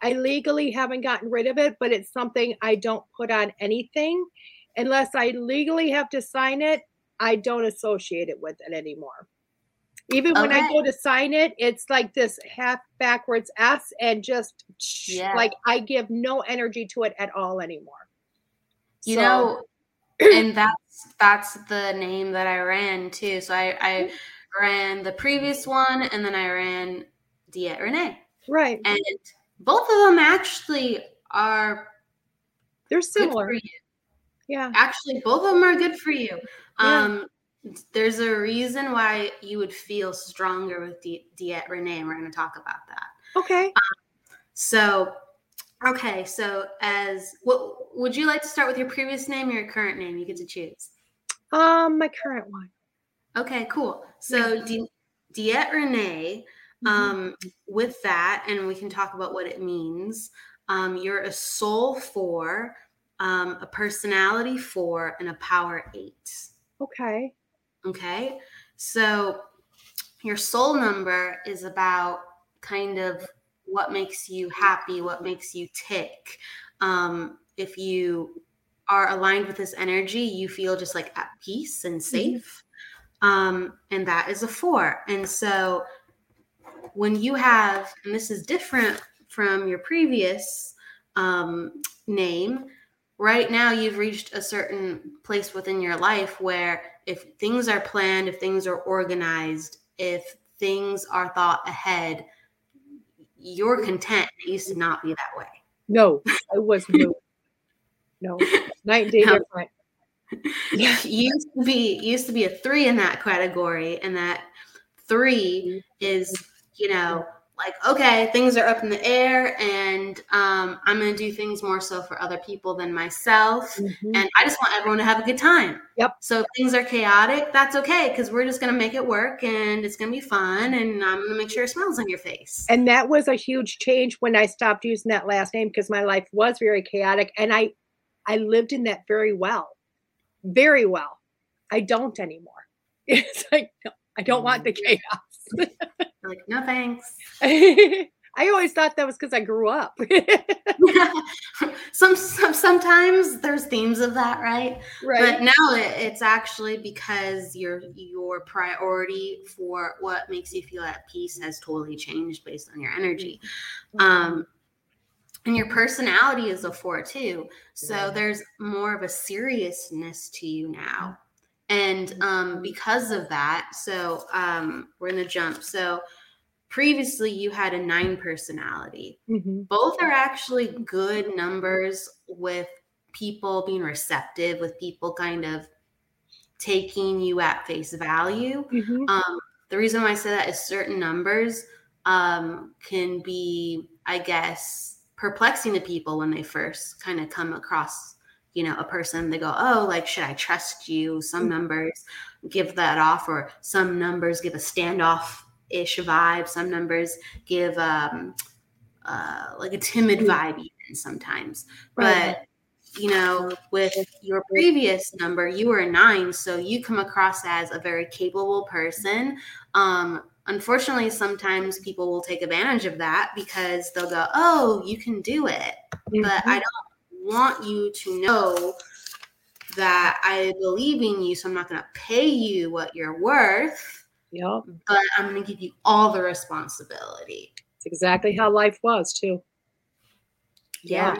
I legally haven't gotten rid of it, but it's something I don't put on anything unless I legally have to sign it. I don't associate it with it anymore. Even when I go to sign it, it's like this half backwards S and just Yeah. like I give no energy to it at all anymore. You So- know, and that's that's the name that I ran too. So I, I ran the previous one and then I ran DeEtte Renee. right. And both of them actually are They're good similar. for you. Yeah. Actually, both of them are good for you. Yeah. Um, there's a reason why you would feel stronger with Di- DeEtte Renee, and we're going to talk about that. Okay. So, okay, so as what would you like to start with your previous name or your current name? You get to choose. Um, my current one. Okay, cool. So, Di- DeEtte Renee, Mhm. um, with that, and we can talk about what it means. Um, you're a soul four, um, a personality four, and a power eight. Okay. Okay. So your soul number is about kind of what makes you happy, what makes you tick. Um, if you are aligned with this energy, you feel just like at peace and safe. Um, and that is a four. And so when you have, and this is different from your previous um, name, right now you've reached a certain place within your life where if things are planned, if things are organized, if things are thought ahead, you're content. It used to not be that way. No, I was no. No. Night and day No. different. Yeah. Used to be used to be a three in that category, and that three mm-hmm. is, you know, like okay, things are up in the air, and um, I'm going to do things more so for other people than myself. Mhm. and I just want everyone to have a good time. Yep. So if things are chaotic, that's okay because we're just gonna make it work and it's gonna be fun and I'm gonna make sure it smiles on your face. And that was a huge change when I stopped using that last name because my life was very chaotic and I I lived in that very well. Very well. I don't anymore. It's like no, I don't want the chaos. Like, no thanks. I always thought that was because I grew up. some, some sometimes there's themes of that, right? Right. But now it, it's actually because your your priority for what makes you feel at peace has totally changed based on your energy. um and your personality is a four too so Yeah. there's more of a seriousness to you now and um because of that so um we're gonna jump so previously you had a nine personality Mhm. both are actually good numbers with people being receptive with people kind of taking you at face value Mhm. um, the reason why I say that is certain numbers um, can be, I guess, perplexing to people when they first kind of come across, you know, a person. They go, "Oh, like, should I trust you?" Some Mhm. numbers give that off, or some numbers give a standoff-ish vibe. Some numbers give um, uh, like a timid Mm. vibe, even sometimes. Right. But you know, with your previous number, you were a nine, so you come across as a very capable person. Um, unfortunately, sometimes people will take advantage of that because they'll go, "Oh, you can do it," but I don't want you to know that I believe in you, so I'm not going to pay you what you're worth, Yep. but I'm going to give you all the responsibility. It's exactly how life was too. Yeah.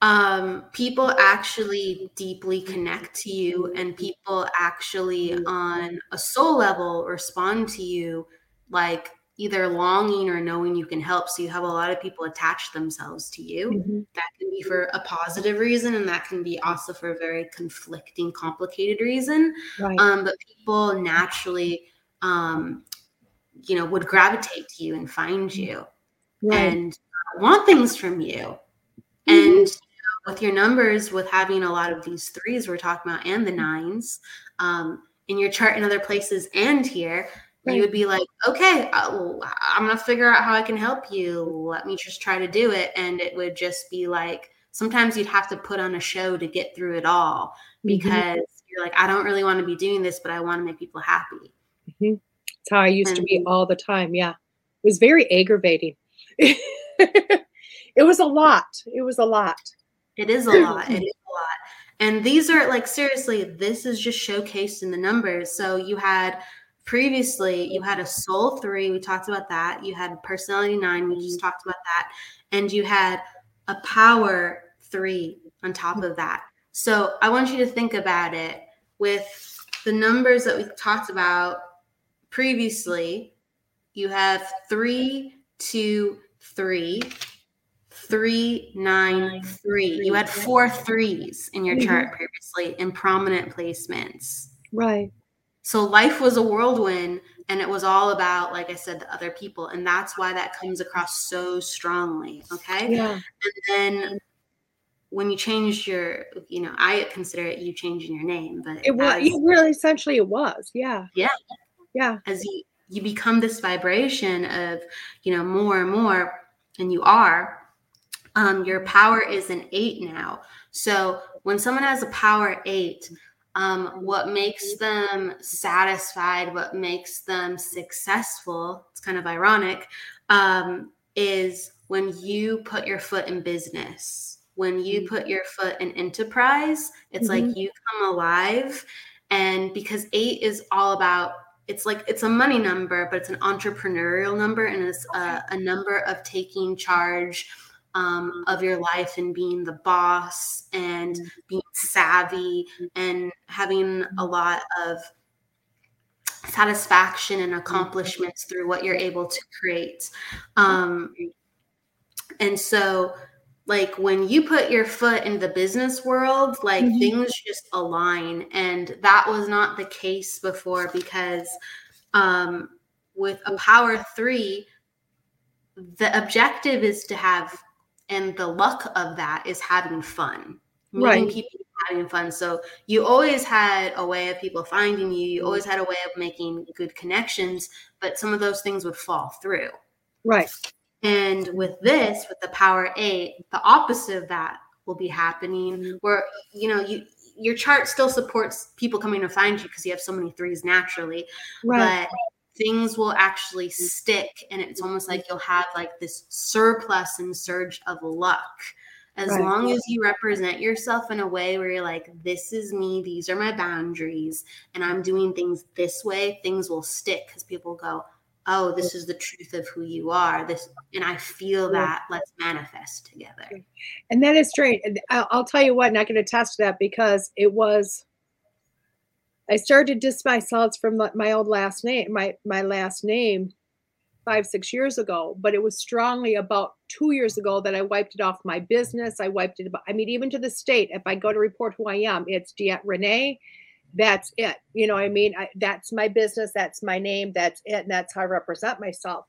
Um, people actually deeply connect to you, and people actually, on a soul level, respond to you like either longing or knowing you can help. So you have a lot of people attach themselves to you. Mm-hmm. That can be for a positive reason, and that can be also for a very conflicting, complicated reason. Right. Um, but people naturally, um, you know, would gravitate to you and find you right. and want things from you. Mm-hmm. And you know, with your numbers, with having a lot of these threes we're talking about and the nines um, in your chart in other places and here, right. you would be like, okay, uh, I'm going to figure out how I can help you. Let me just try to do it. And it would just be like, sometimes you'd have to put on a show to get through it all mm-hmm. because mm-hmm. you're like, I don't really want to be doing this, but I want to make people happy. Mm-hmm. That's how I used and, to be all the time. Yeah. It was very aggravating. it was a lot. It was a lot. It is a lot. It is a lot. And these are like seriously, this is just showcased in the numbers. So you had previously you had a soul three we talked about that. You had personality nine we just talked about that. And you had a power three on top of that. So i want you to think about it with the numbers that we talked about previously. You have three two three three nine three. you had four threes in your mm-hmm. chart previously in prominent placements. Right so life was a whirlwind and it was all about, like I said, the other people. And that's why that comes across so strongly. Okay. Yeah. And then when you changed your, you know, I consider it you changing your name, but it was as, really essentially it was. Yeah. Yeah. Yeah. As you, you become this vibration of, you know, more and more, and you are, um, your power is an eight now. So when someone has a power eight, um, what makes them satisfied, what makes them successful, it's kind of ironic, um, is when you put your foot in business, when you mm-hmm. put your foot in enterprise, it's mm-hmm. like you come alive. And because eight is all about it's like it's a money number, but it's an entrepreneurial number and it's a, a number of taking charge um, of your life and being the boss and mm-hmm. being savvy and having a lot of satisfaction and accomplishments through what you're able to create. Um, and so, like when you put your foot in the business world, like mm-hmm. things just align. And that was not the case before because um, with a power three, the objective is to have and the luck of that is having fun meeting right. people having fun so you always had a way of people finding you you always had a way of making good connections but some of those things would fall through right and with this with the power eight the opposite of that will be happening mm-hmm. where you know you your chart still supports people coming to find you because you have so many threes naturally right. but things will actually mm-hmm. stick and it's almost mm-hmm. like you'll have like this surplus and surge of luck. As right. long as you represent yourself in a way where you're like this is me these are my boundaries and i'm doing things this way things will stick because people go oh this is the truth of who you are. This and i feel that let's manifest together. And that is straight i'll, I'll tell you what and i can attest to that because it was I started to diss myself from my old last name, my my last name, five six years ago. But it was strongly about two years ago that I wiped it off my business. I wiped it. I mean, even to the state, if I go to report who I am, it's DeEtte Renee. That's it. You know, I mean, I, that's my business. That's my name. That's it. And that's how I represent myself.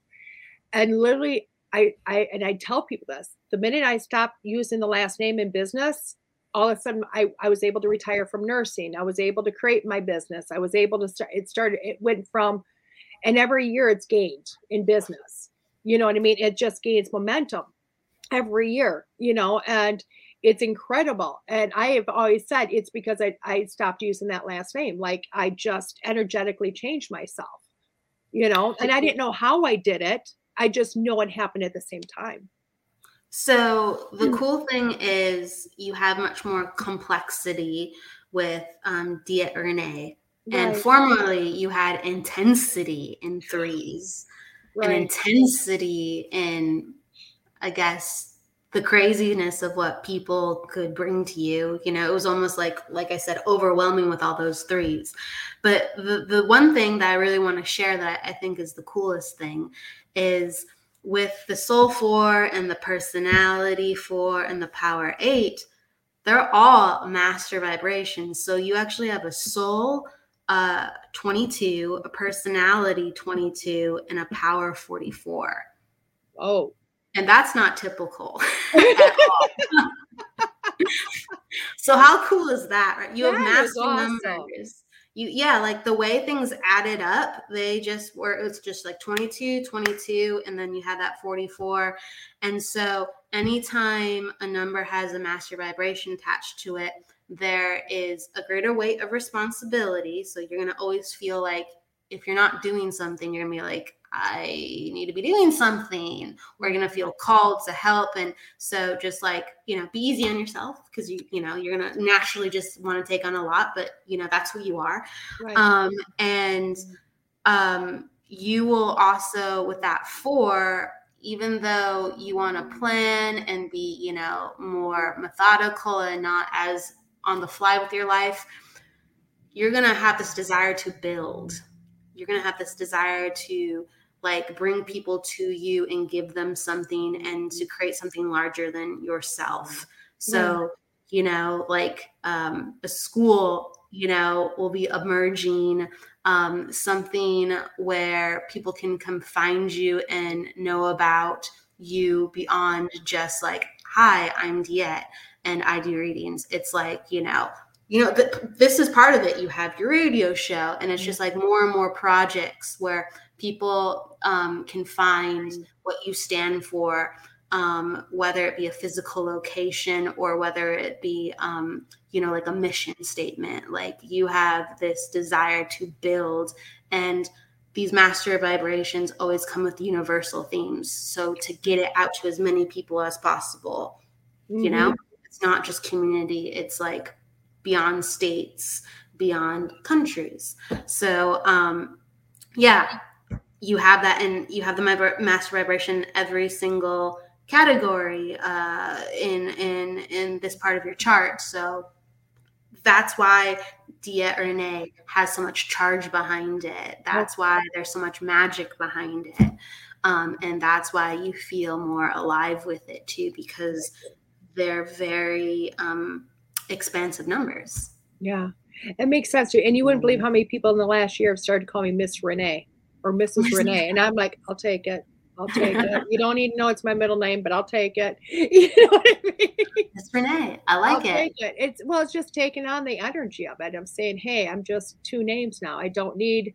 And literally, I I and I tell people this: the minute I stop using the last name in business, all of a sudden I, I was able to retire from nursing. I was able to create my business. I was able to start, it started, it went from, and every year it's gained in business. You know what I mean? It just gains momentum every year, you know, and it's incredible. And I have always said it's because I, I stopped using that last name. Like I just energetically changed myself, you know, and I didn't know how I did it. I just know it happened at the same time. So the hmm. cool thing is you have much more complexity with um, DeEtte Renee. Right. And formerly you had intensity in threes right. and intensity in, I guess, the craziness of what people could bring to you you know it was almost like like i said overwhelming with all those threes but the, the one thing that i really want to share that i think is the coolest thing is with the soul four and the personality four and the power eight they're all master vibrations. So you actually have a soul uh 22 a personality 22 and a power 44 oh. And that's not typical so how cool is that right? You that have master awesome. numbers you yeah like the way things added up they just were it's just like 22 22 and then you had that 44 and so anytime a number has a master vibration attached to it there is a greater weight of responsibility. So you're going to always feel like if you're not doing something you're going to be like I need to be doing something. We're gonna feel called to help, and so just like you know, be easy on yourself because you you know you're gonna naturally just want to take on a lot, but you know that's who you are. Right. Um, and um, you will also with that four, even though you want to plan and be you know more methodical and not as on the fly with your life, you're gonna have this desire to build. You're gonna have this desire to like bring people to you and give them something and to create something larger than yourself. So yeah. you know like um, a school you know will be emerging um, something where people can come find you and know about you beyond just like hi i'm DeEtte and i do readings. It's like you know you know th- this is part of it. You have your radio show and it's just like more and more projects where people um, can find what you stand for, um, whether it be a physical location or whether it be, um, you know, like a mission statement. Like you have this desire to build, and these master vibrations always come with universal themes. So to get it out to as many people as possible, mm-hmm. you know, it's not just community, it's like beyond states, beyond countries. So, um, yeah, you have that and you have the master vibration every single category uh, in in in this part of your chart so that's why DeEtte Renee has so much charge behind it. That's why there's so much magic behind it. Um, and that's why you feel more alive with it too, because they're very um, expansive numbers. Yeah, it makes sense. Too. And you wouldn't believe how many people in the last year have started calling me Miss Renee or Mrs. Renee. And I'm like, I'll take it. I'll take it. You don't even know it's my middle name, but I'll take it. You know what I mean? Miss Renee. I like it. it. It's well, it's just taking on the energy of it. I'm saying, hey, I'm just two names now. I don't need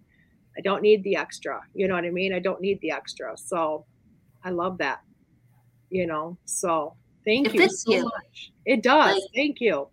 I don't need the extra. You know what I mean? I don't need the extra. So I love that. You know, so thank it you so you. much. It does. Like, thank you.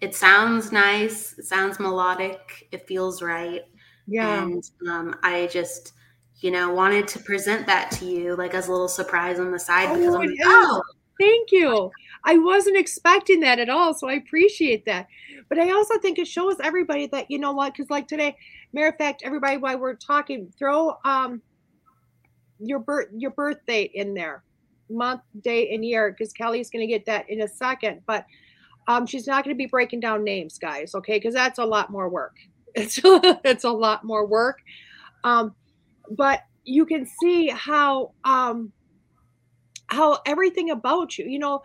It sounds nice. It sounds melodic. It feels right. Yeah. And um, I just you know, wanted to present that to you like as a little surprise on the side because oh, I'm like, oh, thank you. I wasn't expecting that at all. So I appreciate that. But I also think it shows everybody that, you know what, because like today, matter of fact, everybody while we're talking, throw um your birth your birth date in there, month, day, and year, because Kelly's gonna get that in a second. But um she's not gonna be breaking down names, guys, okay? Because that's a lot more work. It's it's a lot more work. Um but you can see how um how everything about you you know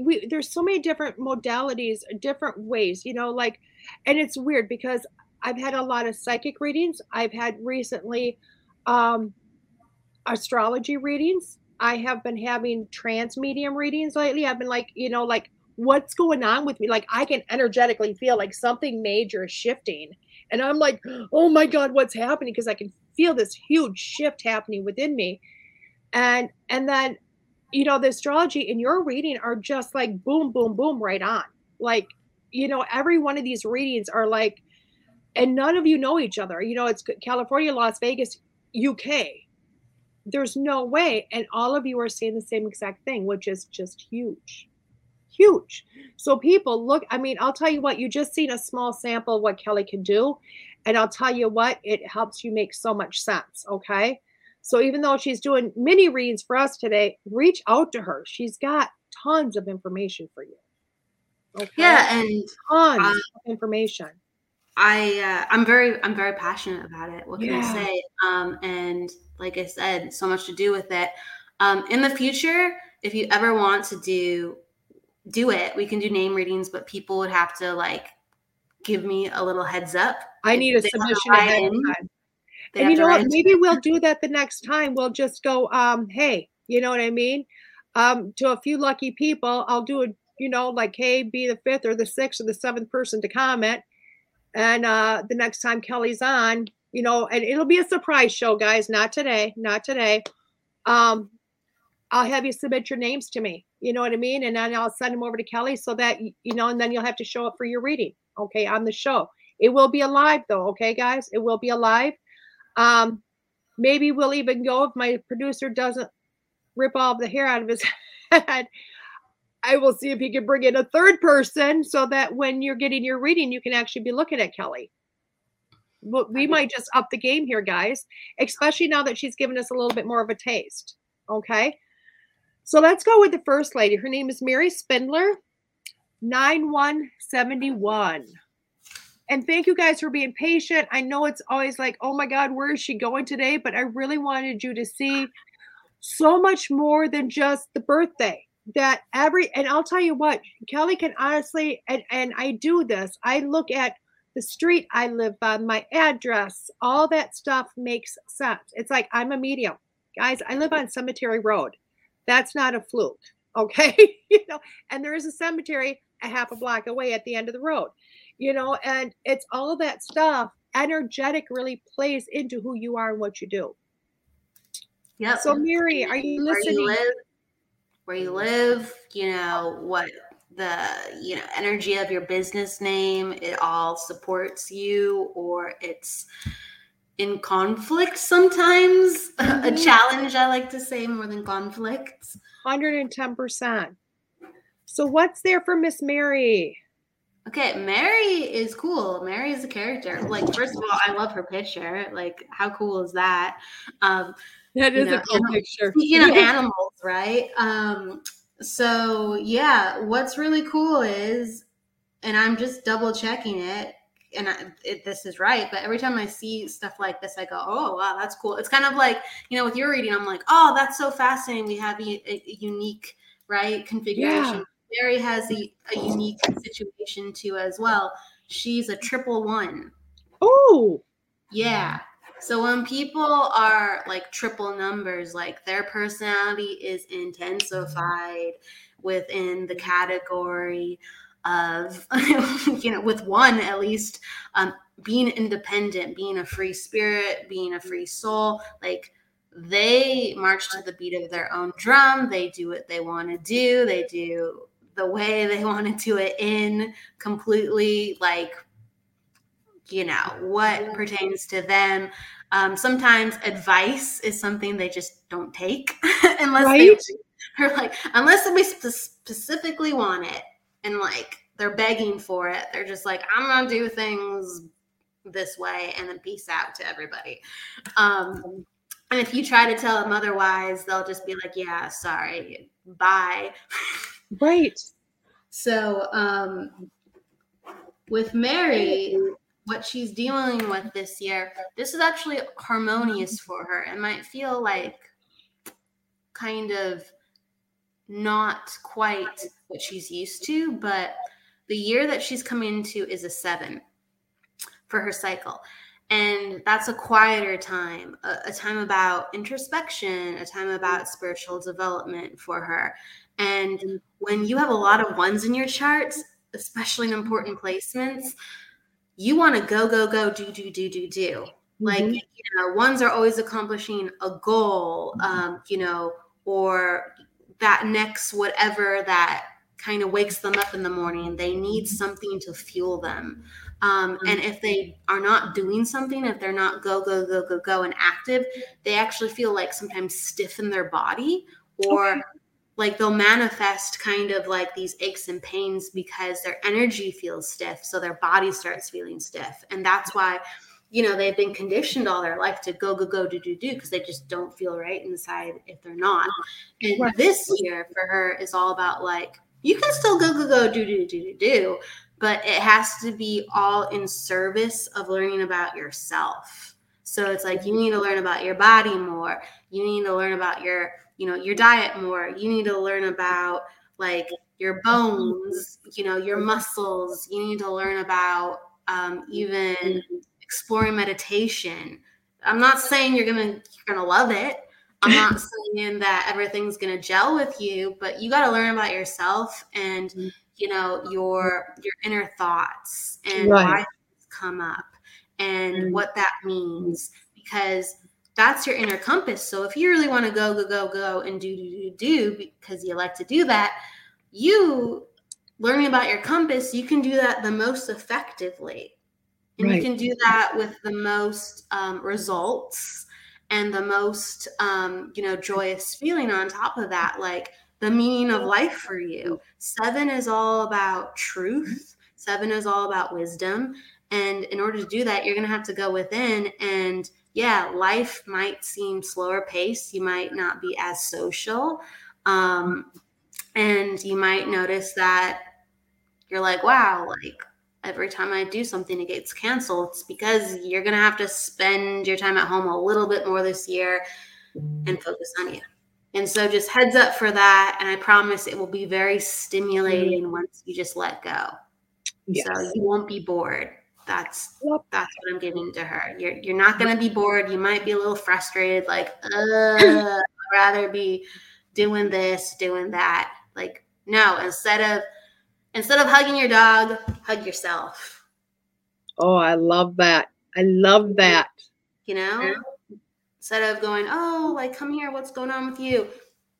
we, there's so many different modalities different ways you know like and it's weird because i've had a lot of psychic readings. I've had recently um astrology readings. I have been having trance medium readings lately. I've been like you know like what's going on with me? Like i can energetically feel like something major is shifting. And i'm like oh my god what's happening? Because i can feel this huge shift happening within me. And and then you know the astrology and your reading are just like boom boom boom right on. Like you know every one of these readings are like and none of you know each other. You know it's california las vegas uk there's no way. And all of you are saying the same exact thing which is just huge. Huge. So people look i mean i'll tell you what you just seen a small sample of what kelly can do and I'll tell you what, it helps you make so much sense. Okay. So even though she's doing mini reads for us today, reach out to her. She's got tons of information for you. Okay? Yeah, and tons um, of information. I uh, I'm very I'm very passionate about it. What can yeah. I say? Um, and like I said, so much to do with it. Um, in the future, if you ever want to do do it, we can do name readings, but people would have to like give me a little heads up. I need a submission ahead of time. and you know what? Maybe we'll do that the next time. We'll just go, um, hey, you know what I mean? Um, to a few lucky people, I'll do a, you know, like, hey, be the fifth or the sixth or the seventh person to comment. And uh, the next time Kelly's on, you know, and it'll be a surprise show, guys. Not today, not today. Um, I'll have you submit your names to me. You know what I mean? And then I'll send them over to Kelly so that you know, and then you'll have to show up for your reading, okay, on the show. It will be alive though, okay, guys? It will be alive. Um, maybe we'll even go if my producer doesn't rip all the hair out of his head. I will see if he can bring in a third person so that when you're getting your reading, you can actually be looking at Kelly. But we might just up the game here, guys, especially now that she's given us a little bit more of a taste. Okay. So let's go with the first lady. Her name is Mary Spindler, 9171. And thank you guys for being patient. I know it's always like, oh my God, where is she going today? But I really wanted you to see so much more than just the birthday. That every, and I'll tell you what, Kelly can honestly, and, and I do this, I look at the street I live on, my address, all that stuff makes sense. It's like I'm a medium. Guys, I live on Cemetery Road. That's not a fluke. Okay. you know, and there is a cemetery a half a block away at the end of the road, you know, and it's all that stuff. Energetic really plays into who you are and what you do. Yeah. So, Mary, are you listening? Where you live, where you live, you know, what the you know energy of your business name it all supports you or it's in conflict sometimes mm-hmm. a challenge i like to say more than conflicts 110% so what's there for miss mary okay mary is cool. Mary is a character. Like first of all i love her picture. Like how cool is that? Um that is you know, a cool picture. speaking of animals right? Um so yeah what's really cool is and i'm just double checking it and I, it, this is right but every time i see stuff like this i go oh wow that's cool. It's kind of like you know with your reading i'm like oh that's so fascinating. We have a, a unique right configuration yeah. Mary has a, a unique situation too as well. She's a triple one. Oh yeah. So when people are like triple numbers like their personality is intensified within the category of you know with one at least um, being independent being a free spirit being a free soul like they march to the beat of their own drum. They do what they want to do. They do the way they want to do it in completely like you know what pertains to them um, sometimes advice is something they just don't take unless right? they are like unless somebody specifically want it and like they're begging for it. They're just like, I'm gonna do things this way and then peace out to everybody. Um, and if you try to tell them otherwise, they'll just be like, yeah, sorry, bye. Right. So um, with Mary, what she's dealing with this year, this is actually harmonious for her. It might feel like kind of not quite what she's used to, but the year that she's coming into is a seven for her cycle. And that's a quieter time, a, a, time about introspection, a time about spiritual development for her. And when you have a lot of ones in your charts, especially in important placements, you want to go, go, go, do, do, do, do, do. Like, mm-hmm. you know, ones are always accomplishing a goal, um, you know, or that next whatever that kind of wakes them up in the morning. They need something to fuel them. Um, mm-hmm. and if they are not doing something, if they're not go, go, go, go, go and active, they actually feel like sometimes stiff in their body or okay. Like they'll manifest kind of like these aches and pains because their energy feels stiff. So their body starts feeling stiff. And that's why you know they've been conditioned all their life to go go go do do do because they just don't feel right inside if they're not and right. this year for her is all about like you can still go go go do do do do do but it has to be all in service of learning about yourself so it's like you need to learn about your body more you need to learn about your you know your diet more you need to learn about like your bones you know your muscles you need to learn about um, even exploring meditation. I'm not saying you're gonna you're gonna love it. I'm not saying that everything's gonna gel with you, but you got to learn about yourself and mm-hmm. you know your your inner thoughts and right. why things come up and mm-hmm. what that means because that's your inner compass. So if you really want to go go go go and do do do do because you like to do that, you learning about your compass, you can do that the most effectively. And right. you can do that with the most um, results and the most um, you know joyous feeling on top of that like the meaning of life for you. Seven is all about truth. Seven is all about wisdom. And in order to do that you're going to have to go within and yeah life might seem slower paced you might not be as social um, and you might notice that you're like wow like every time I do something, it gets canceled. It's because you're going to have to spend your time at home a little bit more this year and focus on you. And so, just heads up for that. And I promise it will be very stimulating mm-hmm. once you just let go. Yes. So you won't be bored. That's yep. that's what I'm giving to her. You're you're not going to be bored. You might be a little frustrated, like, uh, I'd rather be doing this, doing that. Like, no, instead of Instead of hugging your dog, hug yourself. Oh, I love that. I love that. You know, instead of going, oh, like, come here, what's going on with you?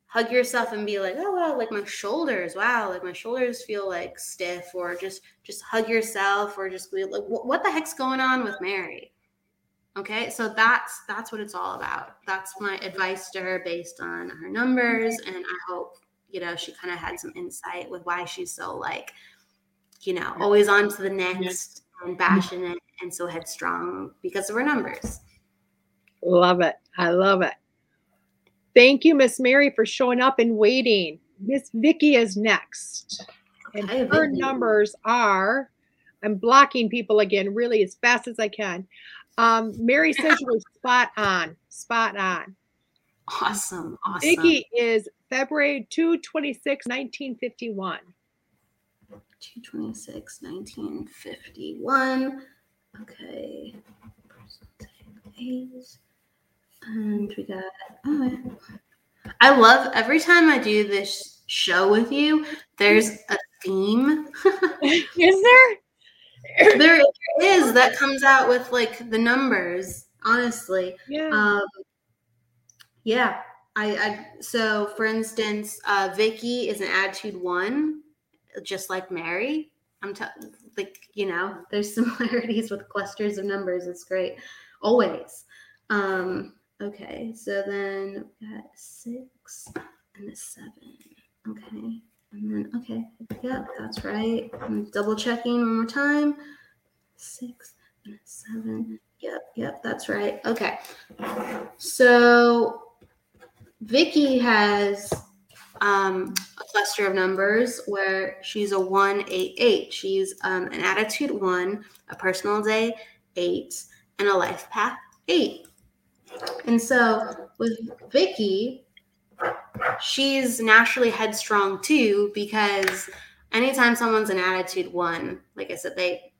Hug yourself and be like, oh, wow, like my shoulders, wow, like my shoulders feel like stiff, or just just hug yourself, or just be like, what the heck's going on with Mary? Okay, so that's that's what it's all about. That's my advice to her based on her numbers, and I hope you know, she kind of had some insight with why she's so like, you know, always on to the next and passionate and so headstrong because of her numbers. Love it. I love it. Thank you, Miss Mary, for showing up and waiting. Miss Vicky is next. And her numbers are, I'm blocking people again really as fast as I can. Um, Mary says you were spot on, spot on. Awesome. Awesome. Vicky is February 226, 1951. 226, 1951. Okay. And we got, oh, I love every time I do this show with you, there's a theme. is there? there is that comes out with like the numbers, honestly. Yeah. Um, yeah. I, I so for instance, uh, Vicky is an attitude one, just like Mary. I'm t- like you know, there's similarities with clusters of numbers. It's great, always. Um, okay, so then we got six and a seven. Okay, and then okay, yep, that's right. I'm double checking one more time. Six and a seven. Yep, yep, that's right. Okay, so Vicky has um, a cluster of numbers where she's a one, eight, eight. She's um, an attitude one, a personal day eight, and a life path eight. And so with Vicky, she's naturally headstrong too because anytime someone's an attitude one, like I said, they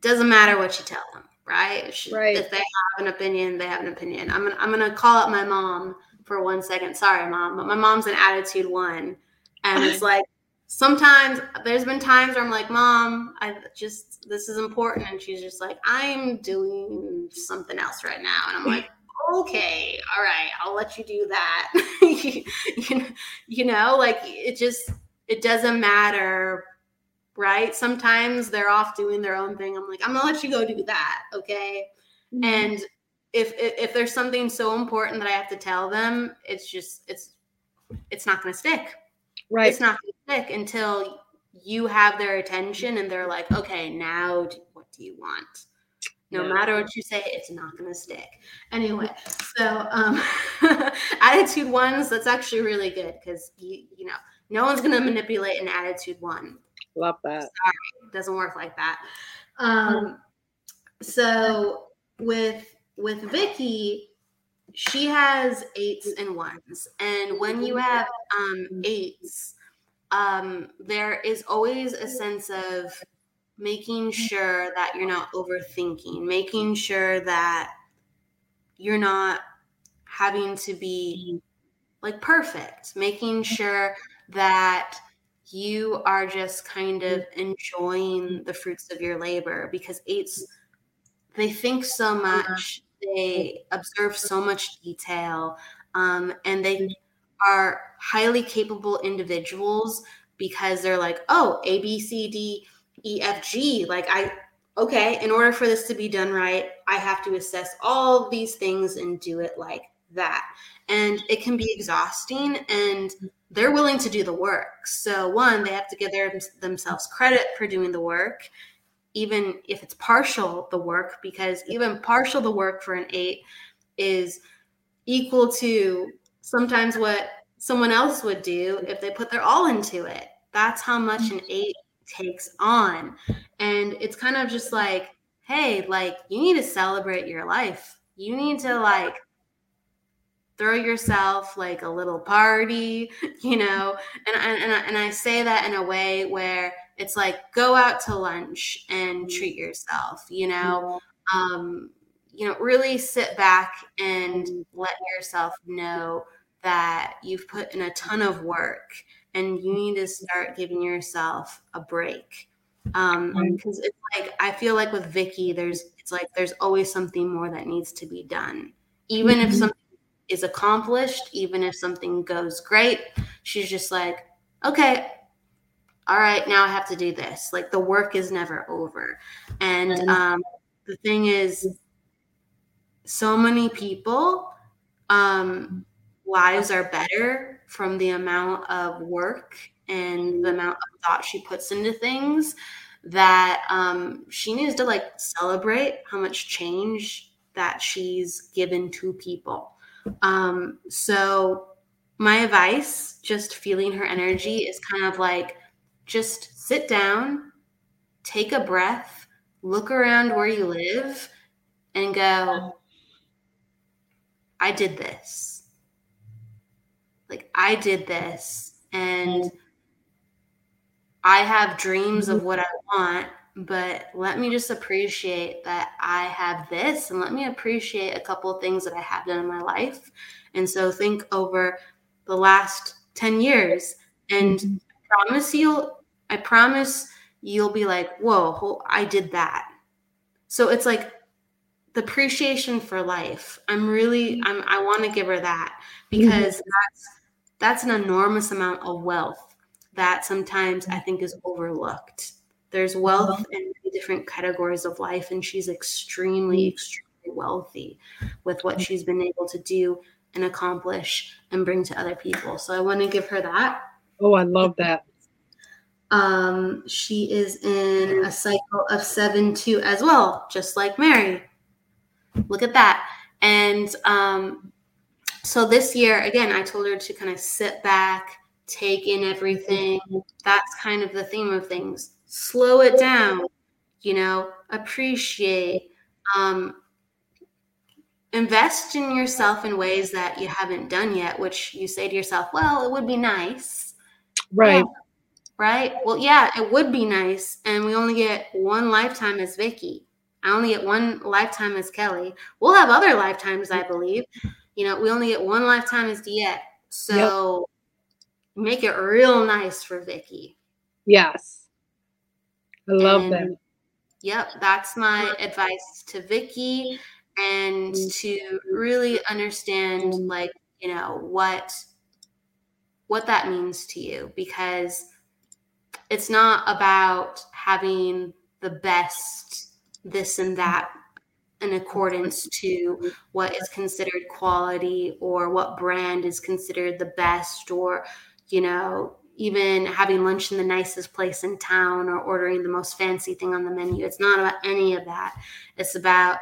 doesn't matter what you tell them right? right. If they have an opinion, they have an opinion. I'm gonna I'm gonna call up my mom for one second. Sorry, mom, but my mom's an attitude one, and it's like sometimes there's been times where I'm like, Mom, I just this is important, and she's just like, I'm doing something else right now, and I'm like. Okay, all right, I'll let you do that. you, you know, like it just it doesn't matter right? Sometimes they're off doing their own thing. I'm like, I'm gonna let you go do that, okay? Mm-hmm. And if, if if there's something so important that I have to tell them, it's just it's it's not gonna stick. Right. It's not gonna stick until you have their attention and they're like, okay, now what do you want? No yeah. matter what you say, it's not going to stick. Anyway, so um, attitude ones, that's actually really good because you, you know, no one's going to manipulate an attitude one. Love that. Sorry, doesn't work like that. Um, so with with Vicky, she has eights and ones, and when you have um, eights, um, there is always a sense of making sure that you're not overthinking, making sure that you're not having to be like perfect, making sure that you are just kind of enjoying the fruits of your labor because eights they think so much they observe so much detail um, and they are highly capable individuals because they're like oh a b c d e f g like i okay in order for this to be done right i have to assess all these things and do it like that and it can be exhausting and they're willing to do the work. So, one, they have to give their, themselves credit for doing the work, even if it's partial the work, because even partial the work for an eight is equal to sometimes what someone else would do if they put their all into it. That's how much an mm-hmm. eight takes on. And it's kind of just like, hey, like you need to celebrate your life. You need to like throw yourself like a little party, you know. And and and I, and I say that in a way where it's like go out to lunch and mm-hmm. treat yourself, you know. Um, you know, really sit back and mm-hmm. let yourself know that you've put in a ton of work and you need to start giving yourself a break. Um, because it's like I feel like with Vicky, there's it's like there's always something more that needs to be done. Even if mm-hmm. something is accomplished, even if something goes great, she's just like, okay, all right, now I have to do this. Like the work is never over. And um, the thing is, so many people um, lives are better from the amount of work and the amount of thought she puts into things that um, she needs to like celebrate how much change that she's given to people um, so my advice, just feeling her energy, is kind of like just sit down, take a breath, look around where you live, and go, I did this. Like, I did this. And I have dreams of what I want, but let me just appreciate that I have this and let me appreciate a couple of things that I have done in my life. And so think over the last 10 years and mm-hmm. I promise you'll I promise you'll be like, "Whoa, I did that." So it's like the appreciation for life. I'm really I'm I want to give her that because mm-hmm. that's that's an enormous amount of wealth that sometimes I think is overlooked. There's wealth uh-huh. in different categories of life, and she's extremely, extremely wealthy with what she's been able to do and accomplish and bring to other people. So I want to give her that. Oh, I love that. Um, she is in a cycle of seven two as well, just like Mary. Look at that. And um, so this year, again, I told her to kind of sit back, take in everything. That's kind of the theme of things slow it down, you know, appreciate, um, invest in yourself in ways that you haven't done yet, which you say to yourself, well, it would be nice. Right. Yeah. Right. Well, yeah, it would be nice. And we only get one lifetime as Vicky. I only get one lifetime as Kelly. We'll have other lifetimes, I believe. You know, we only get one lifetime as DeEtte. So yep. make it real nice for Vicky. Yes. I love and, that. Yep, that's my advice to Vicky and mm. to really understand like, you know, what what that means to you because it's not about having the best this and that in accordance to what is considered quality or what brand is considered the best or you know even having lunch in the nicest place in town or ordering the most fancy thing on the menu. It's not about any of that. It's about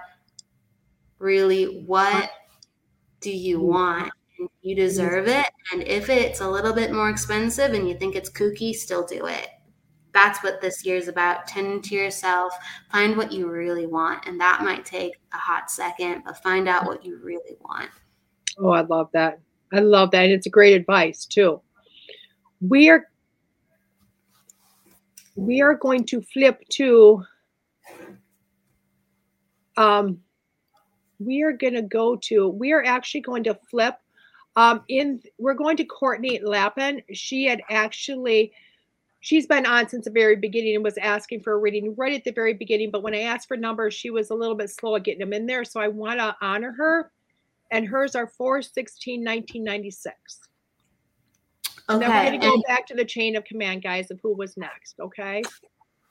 really what do you mm-hmm. want? You deserve it. And if it's a little bit more expensive and you think it's kooky, still do it. That's what this year is about. Tend to yourself, find what you really want. And that might take a hot second, but find out what you really want. Oh, I love that. I love that. And it's great advice too. We are we are going to flip to um we are going to go to we are actually going to flip um in we're going to courtney lappin she had actually she's been on since the very beginning and was asking for a reading right at the very beginning but when i asked for numbers she was a little bit slow at getting them in there so i want to honor her and hers are 416 1996 and then we're going to go back to the chain of command, guys, of who was next. Okay.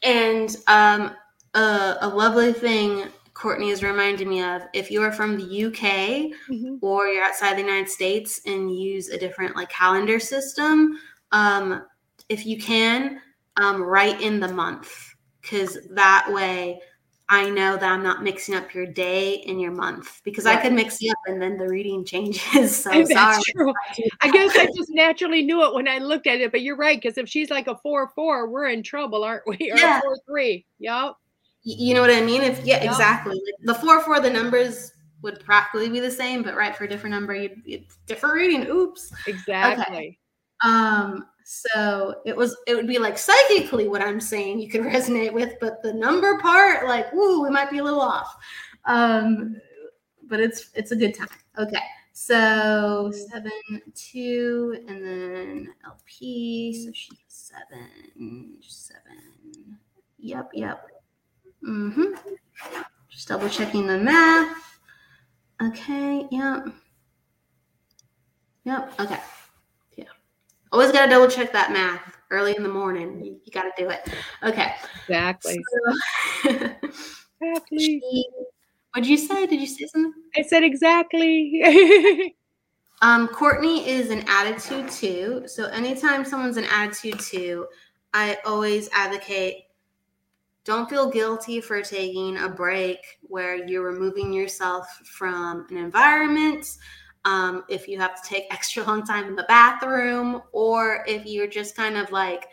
And um, uh, a lovely thing Courtney is reminding me of if you are from the UK mm-hmm. or you're outside the United States and use a different like calendar system, um, if you can, um, write in the month because that way I know that I'm not mixing up your day and your month because right. I could mix it up and then the reading changes. So sorry. True. I guess I just naturally knew it when I looked at it, but you're right because if she's like a four four, we're in trouble, aren't we? Or yeah. four three. Yep. You know what I mean? If yeah, yep. exactly. the four four, the numbers would practically be the same, but right for a different number, you'd, you'd different reading. Oops. Exactly. Okay. Um, so it was it would be like psychically what I'm saying you could resonate with, but the number part, like, woo, we might be a little off. Um, but it's it's a good time. Okay. So seven, two, and then LP. So she's seven, seven. Yep, yep. Mm-hmm. Just double checking the math. Okay, yep. Yep, okay. Yeah. Always got to double check that math early in the morning. You, you got to do it. Okay. Exactly. So, exactly. What'd you say? Did you say something? I said exactly. um, Courtney is an attitude two. So anytime someone's an attitude two, I always advocate don't feel guilty for taking a break where you're removing yourself from an environment um, if you have to take extra long time in the bathroom, or if you're just kind of like,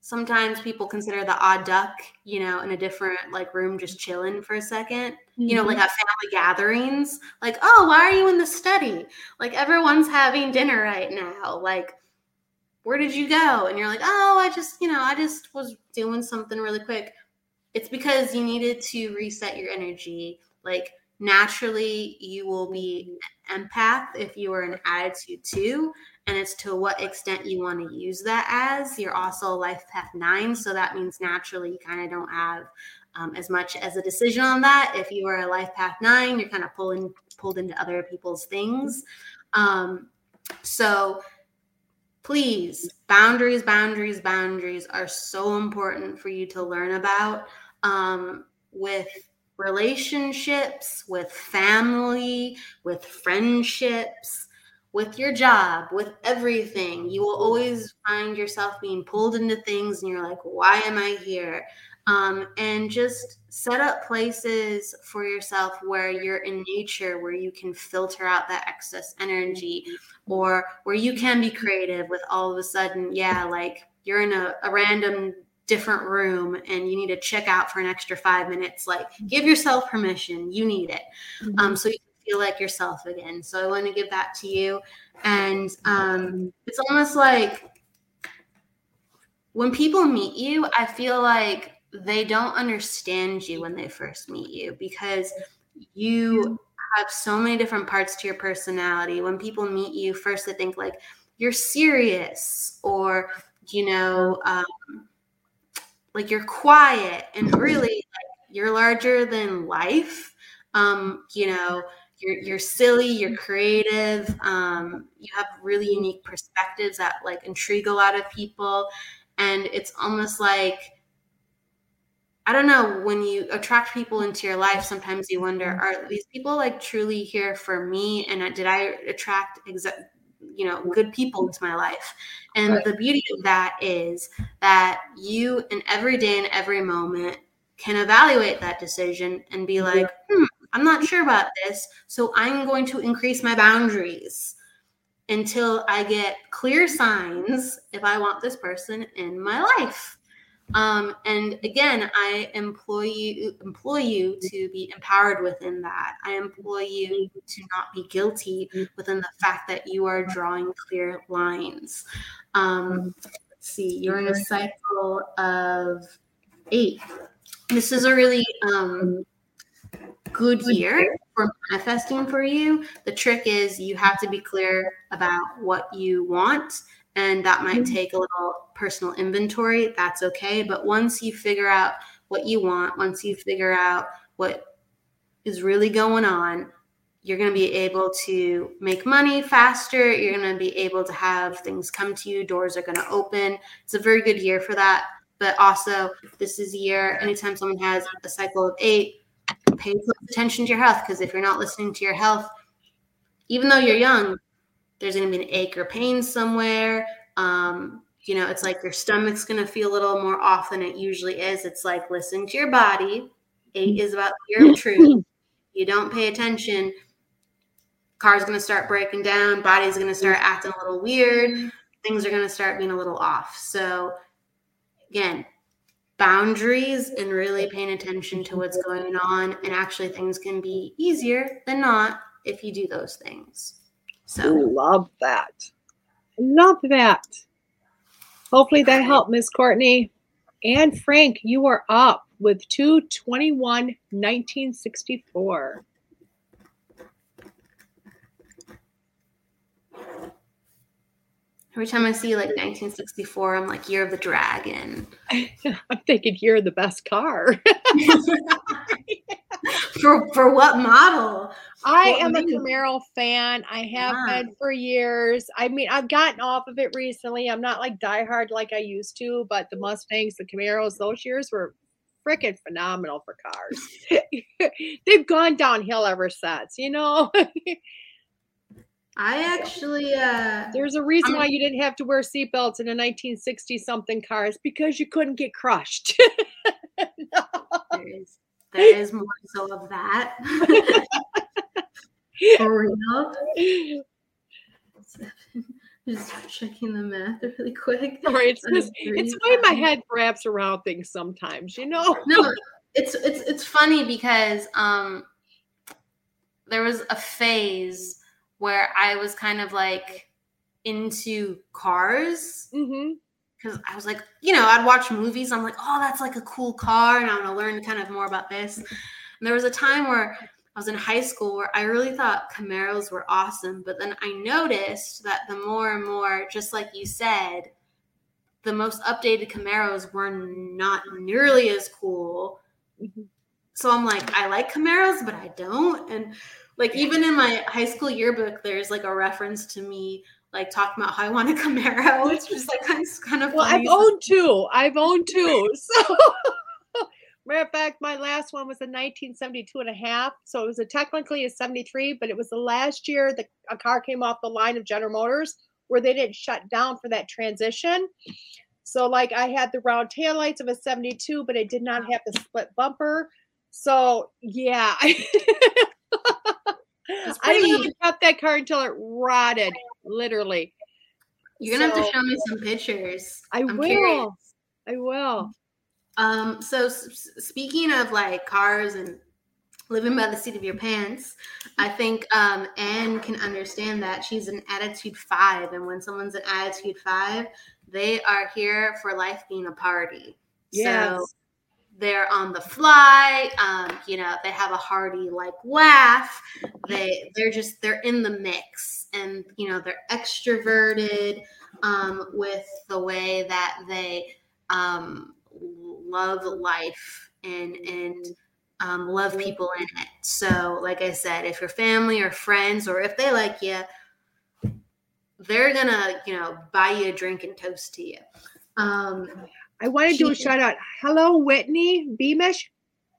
sometimes people consider the odd duck, you know, in a different like room, just chilling for a 2nd mm-hmm. you know, like mm-hmm. at family gatherings, like, oh, why are you in the study? Like everyone's having dinner right now. Like, where did you go? And you're like, oh, I just, you know, I just was doing something really quick. It's because you needed to reset your energy. Like, naturally you will be empath if you are an attitude two and it's to what extent you want to use that as you're also life path nine so that means naturally you kind of don't have um, as much as a decision on that if you are a life path nine you're kind of pulling pulled into other people's things um, so please boundaries boundaries boundaries are so important for you to learn about um, with relationships, with family, with friendships, with your job, with everything. You will always find yourself being pulled into things and you're like, why am I here? Um, and just set up places for yourself where you're in nature, where you can filter out that excess energy, or where you can be creative with all of a sudden, yeah, like you're in a, a random different room and you need to check out for an extra five minutes like give yourself permission you need it. Mm-hmm. um, so you can feel like yourself again. So i want to give that to you. And um, it's almost like when people meet you i feel like they don't understand you when they first meet you because you have so many different parts to your personality. When people meet you first they think like you're serious or you know um, like you're quiet and really like, you're larger than life. Um you know you're you're silly you're creative um you have really unique perspectives that like intrigue a lot of people. And it's almost like I don't know when you attract people into your life sometimes you wonder are these people like truly here for me? And did I attract exact you know good people into my life? And right. the beauty of that is that you in every day and every moment can evaluate that decision and be like hmm, i'm not sure about this so i'm going to increase my boundaries until i get clear signs if i want this person in my life um, and again, I employ you employ you to be empowered within that. I employ you to not be guilty within the fact that you are drawing clear lines. Um, let's see, you're in a cycle of eight. This is a really um, good year for manifesting for you. The trick is you have to be clear about what you want and that might mm-hmm. take a little personal inventory that's okay but once you figure out what you want once you figure out what is really going on you're going to be able to make money faster you're going to be able to have things come to you doors are going to open it's a very good year for that but also this is a year anytime someone has a cycle of eight pay close attention to your health because if you're not listening to your health even though you're young there's going to be an ache or pain somewhere. Um, you know, it's like your stomach's going to feel a little more off than it usually is. It's like listen to your body. Eight is about your truth. You don't pay attention. Car's going to start breaking down. Body's going to start acting a little weird. Things are going to start being a little off. So, again, boundaries and really paying attention to what's going on. And actually, things can be easier than not if you do those things. So love that. Love that. Hopefully that helped, Miss Courtney. And Frank, you are up with 221 1964. Every time I see like 1964, I'm like Year of the Dragon. I'm thinking Year of the Best Car. for for what model? I what am a Camaro fan. I have yeah. been for years. I mean, I've gotten off of it recently. I'm not like diehard like I used to, but the Mustangs, the Camaros, those years were freaking phenomenal for cars. They've gone downhill ever since, you know. I actually uh there's a reason I'm, why you didn't have to wear seatbelts in a 1960 something cars because you couldn't get crushed. no. There, is, more so of that. For real. Just checking the math really quick. Sorry, it's just, it's the way my head wraps around things sometimes, you know. No, it's it's it's funny because um there was a phase where I was kind of like into cars. Mm-hmm because I was like, you know, I'd watch movies. I'm like, oh, that's like a cool car, and I want to learn kind of more about this. And there was a time where I was in high school where I really thought Camaros were awesome, but then I noticed that the more and more, just like you said, the most updated Camaros were not nearly as cool. Mm-hmm. So I'm like, I like Camaros, but I don't. And like even in my high school yearbook, there's like a reference to me like talking about how I want a Camaro. It's just like kind of, kind of well, I've owned two. I've owned two. So matter of fact, my last one was a 1972 and a half. So it was a technically a 73, but it was the last year that a car came off the line of General Motors where they didn't shut down for that transition. So like I had the round tail lights of a 72, but it did not have the split bumper. So yeah. I literally kept that car until it rotted, literally. You're gonna so, have to show me some pictures. I I'm will. Curious. I will. Um. So s- speaking of like cars and living by the seat of your pants, I think um Anne can understand that she's an attitude five, and when someone's an attitude five, they are here for life being a party. Yes. So they're on the fly um, you know they have a hearty like laugh. They they're just they're in the mix and you know they're extroverted um, with the way that they um, love life and and um, love people in it. So like i said if your family or friends or if they like you they're gonna you know buy you a drink and toast to you. Um, I want to do a shout out. Hello, Whitney Beamish,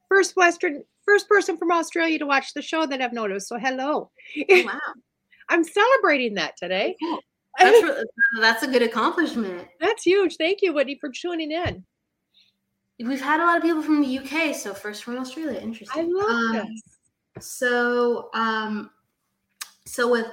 first Western, first person from Australia to watch the show that I've noticed. So hello. Oh, wow. I'm celebrating that today. That's, re- that's a good accomplishment. That's huge. Thank you, Whitney, for tuning in. We've had a lot of people from the UK, so first from Australia. Interesting. I love Um, this. So, um, so with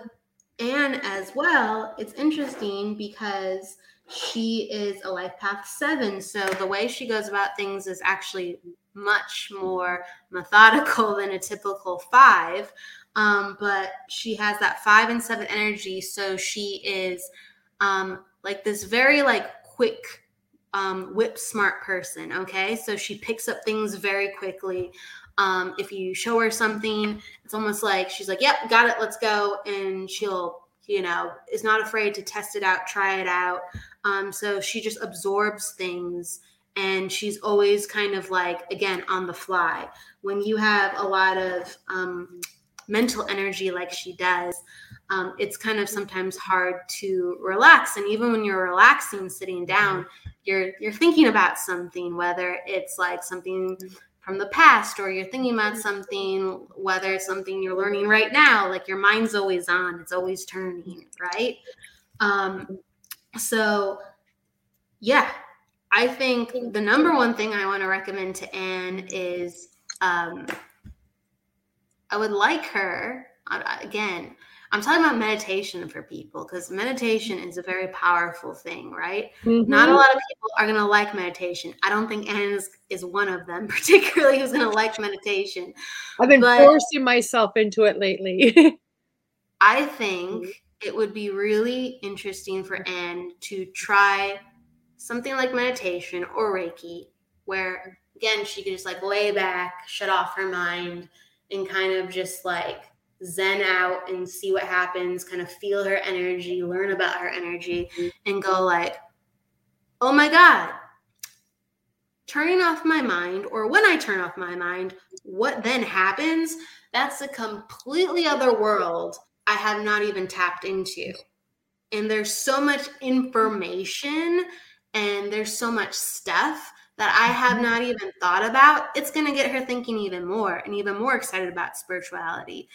Anne as well, it's interesting because she is a life path seven. So the way she goes about things is actually much more methodical than a typical five. Um, but she has that five and seven energy. So she is um, like this very like quick um, whip smart person. Okay. So she picks up things very quickly. Um, if you show her something, it's almost like she's like, yep, got it, let's go. And she'll, you know, is not afraid to test it out, try it out. Um, so she just absorbs things and she's always kind of like, again, on the fly. When you have a lot of um, mental energy like she does, um, it's kind of sometimes hard to relax. And even when you're relaxing, sitting down, you're you're thinking about something, whether it's like something from the past or you're thinking about something, whether it's something you're learning right now, like your mind's always on, it's always turning, right? Um, so yeah, I think the number one thing I want to recommend to Anne is um, I would like her uh, again. I'm talking about meditation for people because meditation is a very powerful thing, right? Not a Mhm. lot of people are going to like meditation. I don't think Anne is, is one of them, particularly who's going to like meditation. I've been but- forcing myself into it lately. I think it would be really interesting for Anne to try something like meditation or Reiki, where again she could just like lay back, shut off her mind, and kind of just like zen out and see what happens, kind of feel her energy, learn about her energy, mm-hmm. and go like, oh my God, turning off my mind, or when I turn off my mind, what then happens? That's a completely other world I have not even tapped into. And there's so much information and there's so much stuff that I have not even thought about. It's going to get her thinking even more and even more excited about spirituality.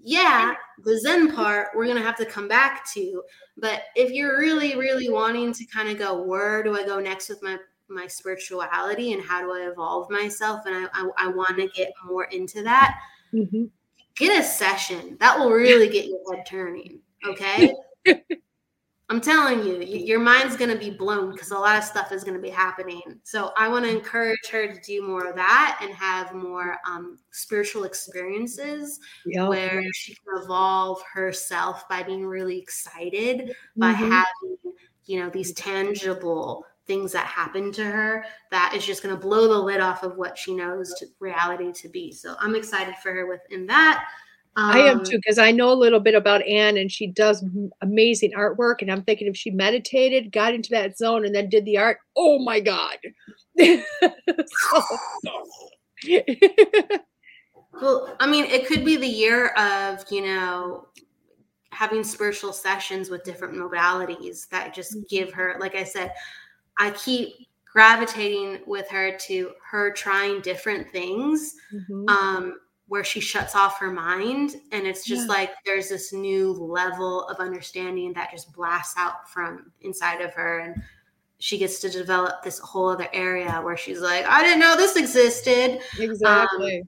Yeah, the Zen part we're going to have to come back to. But if you're really, really wanting to kind of go, where do I go next with my my spirituality and how do I evolve myself? And I, I, I want to get more into that Mhm. Get a session that will really get your head turning okay i'm telling you your mind's going to be blown because a lot of stuff is going to be happening so i want to encourage her to do more of that and have more um, spiritual experiences Yeah. where she can evolve herself by being really excited by Mhm. having you know these tangible things that happen to her that is just going to blow the lid off of what she knows to reality to be so i'm excited for her within that I am Um, too because I know a little bit about Anne and she does amazing artwork. And I'm thinking if she meditated, got into that zone, and then did the art, oh my God. Well, I mean, it could be the year of, you know, having spiritual sessions with different modalities that just give her, like I said, I keep gravitating with her to her trying different things Mhm. um, where she shuts off her mind. And it's just Yeah. like there's this new level of understanding that just blasts out from inside of her. And she gets to develop this whole other area where she's like, I didn't know this existed exactly.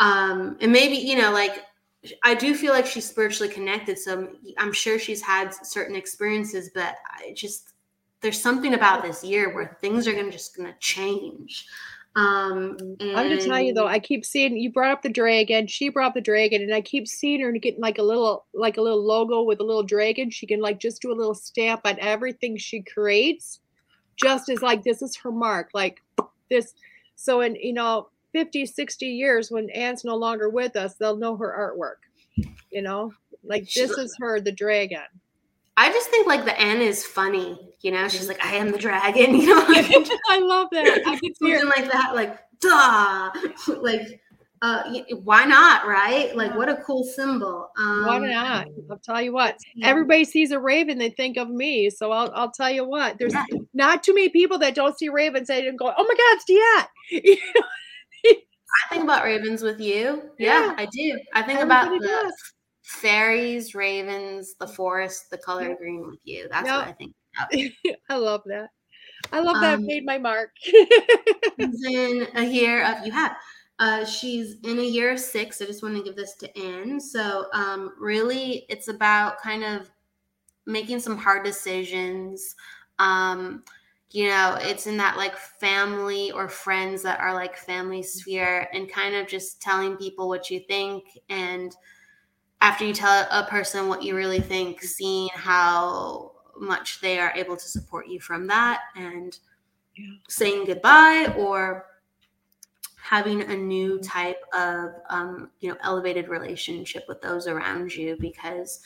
um and maybe you know like i do feel like she's spiritually connected so i'm, I'm sure she's had certain experiences but i just there's something about this year where things are gonna just gonna change um I'm gonna tell you though, I keep seeing you brought up the dragon. She brought up the dragon, and I keep seeing her getting like a little, like a little logo with a little dragon. She can like just do a little stamp on everything she creates, just as like this is her mark, like this. So in you know 50, 60 years, when Anne's no longer with us, they'll know her artwork. You know, like this is her, the dragon. I just think like the n is funny you know she's like i am the dragon you know I love that. I can see something like that like duh like uh why not right like what a cool symbol um Why not? I'll tell you what. everybody sees a raven, they think of me. So I'll I'll tell you what. There's Yeah. not too many people that don't see ravens and didn't go, "Oh my God, it's DeEtte." I think about ravens with you. Yeah, Yeah. I do. I think about Everybody the does. Fairies, ravens, the forest, the color yep. green with you. That's yep. what I think. I love that. I love that. Um, made my mark. in a year of you have. Uh, she's in a year of six. I just want to give this to Anne. So, um, really, it's about kind of making some hard decisions. Um, you know, it's in that like family or friends that are like family sphere and kind of just telling people what you think. And after you tell a person what you really think, seeing how much they are able to support you from that and yeah. saying goodbye or having a new type of um, you know elevated relationship with those around you because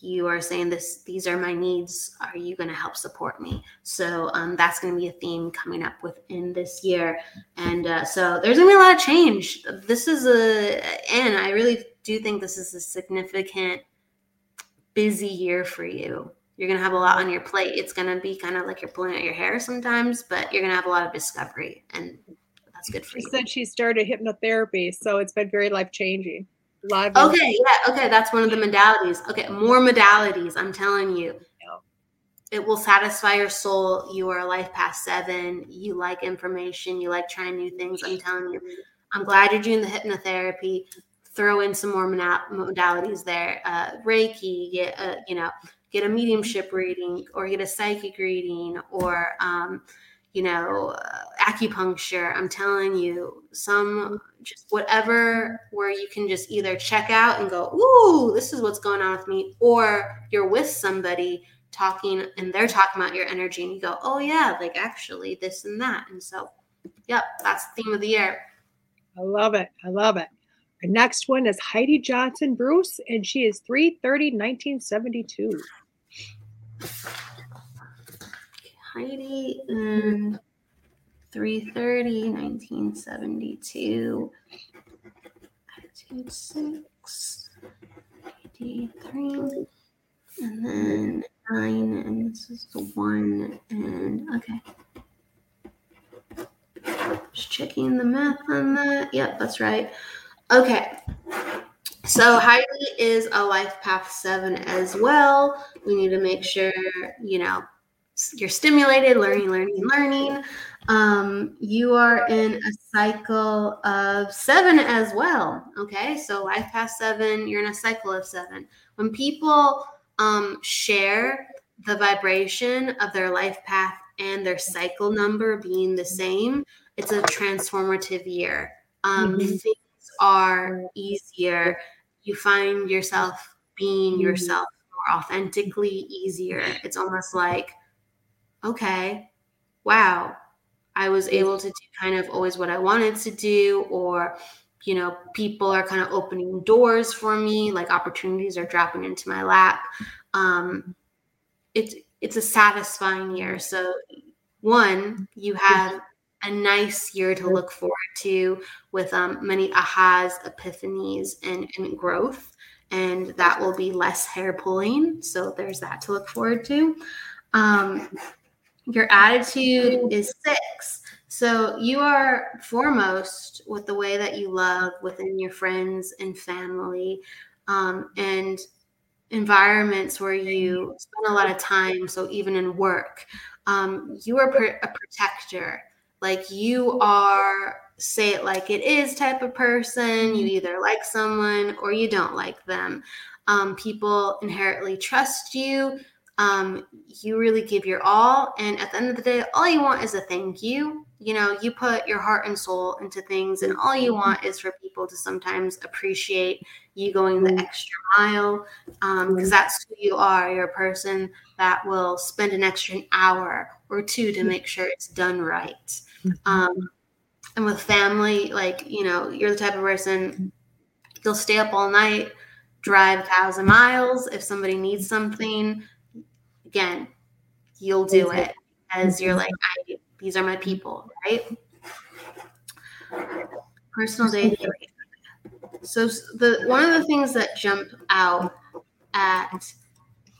you are saying this these are my needs. Are you going to help support me? So um, that's going to be a theme coming up within this year. And uh, so there's going to be a lot of change. This is a and i really do think this is a significant busy year for you you're going to have a lot on your plate it's going to be kind of like you're pulling out your hair sometimes but you're going to have a lot of discovery and that's good for she you said she started hypnotherapy so it's been very life changing Live okay, yeah, okay. That's one of the modalities. Okay, more modalities. I'm telling you. It will satisfy your soul. You are a life path seven. You like information. You like trying new things. I'm telling you. I'm glad you're doing the hypnotherapy. Throw in some more modalities there. Uh, Reiki, get a, you know, get a mediumship reading or get a psychic reading or um, you know, uh, acupuncture. I'm telling you, some just whatever where you can just either check out and go, Ooh, this is what's going on with me, or you're with somebody talking and they're talking about your energy and you go, Oh, yeah, like actually this and that. And so, yep, that's the theme of the year. I love it. I love it. Our next one is Heidi Johnson Bruce, and she is 330 1972. Heidi um, in 330, 1972. Attitude 6, 83, and then 9, and this is the 1, and okay. Just checking the math on that. Yep, that's right. Okay. So Heidi is a life path seven as well. We need to make sure, you know, you're stimulated, learning, learning, learning. Um, you are in a cycle of seven as well. Okay, so life path seven, you're in a cycle of seven. When people um, share the vibration of their life path and their cycle number being the same, it's a transformative year. Um, mm-hmm. Are easier. You find yourself being mm-hmm. yourself more authentically easier. It's almost like okay, wow, I was able to do kind of always what I wanted to do, or you know, people are kind of opening doors for me, like opportunities are dropping into my lap. Um, it's it's a satisfying year. So one, you have a nice year to look forward to with um, many ahas, epiphanies, and, and growth. And that will be less hair pulling. So there's that to look forward to. Um, your attitude is six. So you are foremost with the way that you love within your friends and family um, and environments where you spend a lot of time. So even in work, um, you are a protector. Like you are say it like it is type of person. You either like someone or you don't like them. Um, people inherently trust you. Um, you really give your all and at the end of the day all you want is a thank you. You know you put your heart and soul into things and all you want is for people to sometimes appreciate you going the extra mile because um, that's who you are. You're a person that will spend an extra hour or two to make sure it's done right um, and with family like you know you're the type of person you'll stay up all night drive a thousand miles if somebody needs something again, you'll do it as you're like, these are my people, right? Personal day three. So the one of the things that jump out at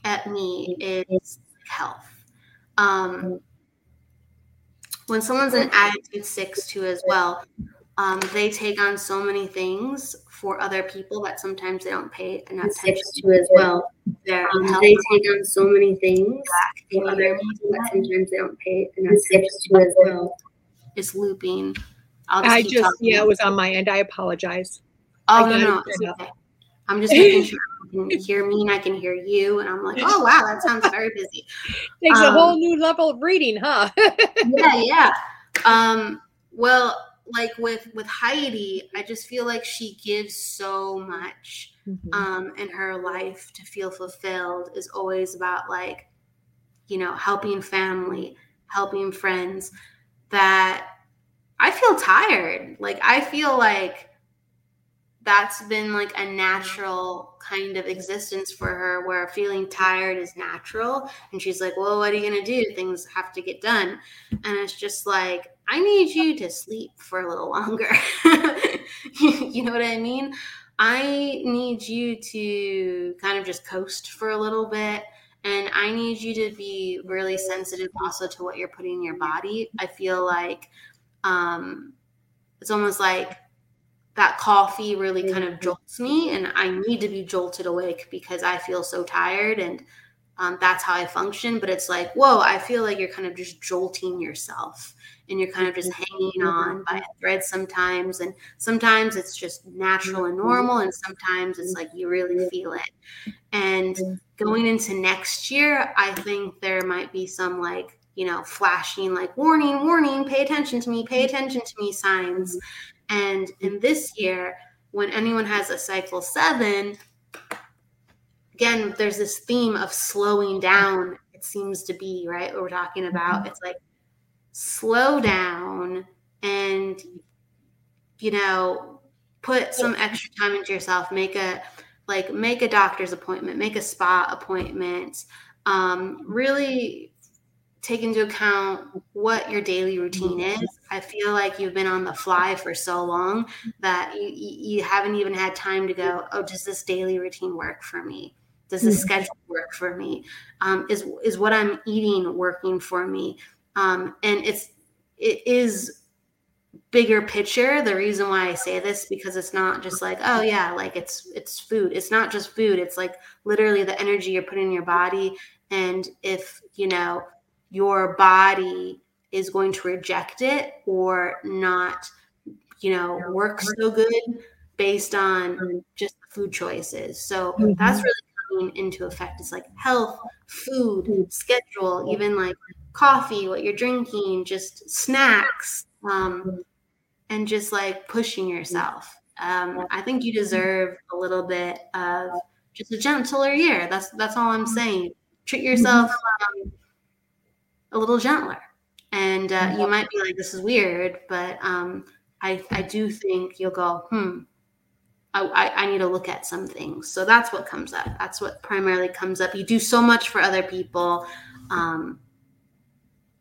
at me is health. Um, when someone's an attitude six too as well, Um, they take on so many things for other people that sometimes they don't pay enough attention to as well. Um, they take on so many things for other people that sometimes they don't pay enough attention to as well. It's looping. I'll just I just talking. yeah, it was on my end. I apologize. Oh no, no, it's okay. I'm just making sure you can hear me and I can hear you. And I'm like, oh wow, that sounds very busy. Takes um, a whole new level of reading, huh? yeah, yeah. Um, well, like with with Heidi, I just feel like she gives so much mm-hmm. um in her life to feel fulfilled is always about like, you know, helping family, helping friends that I feel tired. Like I feel like that's been like a natural kind of existence for her where feeling tired is natural and she's like well what are you going to do? Things have to get done. And it's just like i need you to sleep for a little longer. You know what i mean? I need you to kind of just coast for a little bit and i need you to be really sensitive also to what you're putting in your body. I feel like um it's almost like that coffee really kind of mm-hmm. jolts me and i need to be jolted awake because i feel so tired and um, that's how i function but it's like whoa i feel like you're kind of just jolting yourself and you're kind of just mm-hmm. hanging on by mm-hmm. a thread sometimes and sometimes it's just natural and normal and sometimes it's like you really feel it. And going into next year i think there might be some like you know flashing like warning warning pay attention to me pay attention to me signs and in this year, when anyone has a cycle seven, again, there's this theme of slowing down. It seems to be, right? What we're talking about. Mm-hmm. It's like slow down and, you know, put some extra time into yourself. Make a, like, make a doctor's appointment, make a spa appointment. Um, really take into account what your daily routine is. I feel like you've been on the fly for so long that you, you haven't even had time to go, oh, does this daily routine work for me? Does the mm-hmm. schedule work for me? Um, is is what I'm eating working for me? Um, and it's it is bigger picture. The reason why I say this because it's not just like oh yeah, like it's it's food. It's not just food. It's like literally the energy you're putting in your body. And if you know your body is going to reject it or not, you know, work so good based on just the food choices. So mm-hmm. that's really coming into effect. It's like health, food, schedule, even like coffee, what you're drinking, just snacks, um, and just like pushing yourself. Um, I think you deserve a little bit of just a gentler year. That's that's all I'm saying. Treat yourself um, a little gentler. And uh, you might be like, this is weird, but um, I, I do think you'll go, hmm, I, I, need to look at some things. So that's what comes up. That's what primarily comes up. You do so much for other people. Um,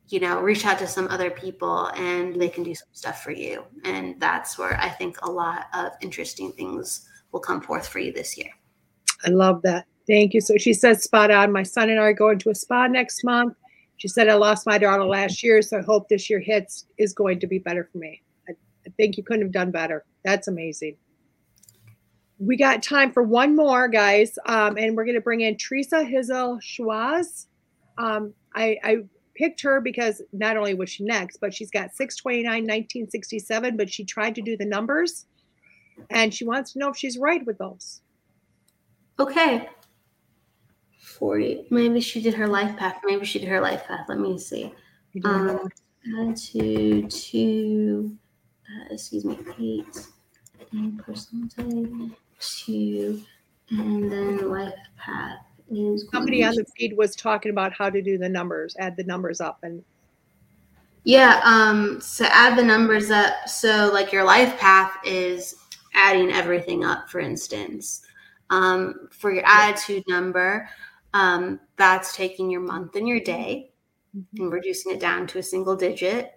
you know, reach out to some other people and they can do some stuff for you. And that's where I think a lot of interesting things will come forth for you this year. I love that. Thank you. So she says, spot on. My son and I are going to a spa next month. She said, I lost my daughter last year, so I hope this year hits is going to be better for me. I, I think you couldn't have done better. That's amazing. We got time for one more, guys, um, and we're going to bring in Teresa Hizel Schwaz. Um, I, I picked her because not only was she next, but she's got 629 1967, but she tried to do the numbers and she wants to know if she's right with those. Okay. 40. Maybe she did her life path. Maybe she did her life path. Let me see. Um, add to two, uh, excuse me, eight, and personal day, two, and then life path is. Somebody on the feed was talking about how to do the numbers, add the numbers up, and. Yeah, um, so add the numbers up. So, like your life path is adding everything up, for instance. Um, for your attitude number, um, that's taking your month and your day mm-hmm. and reducing it down to a single digit.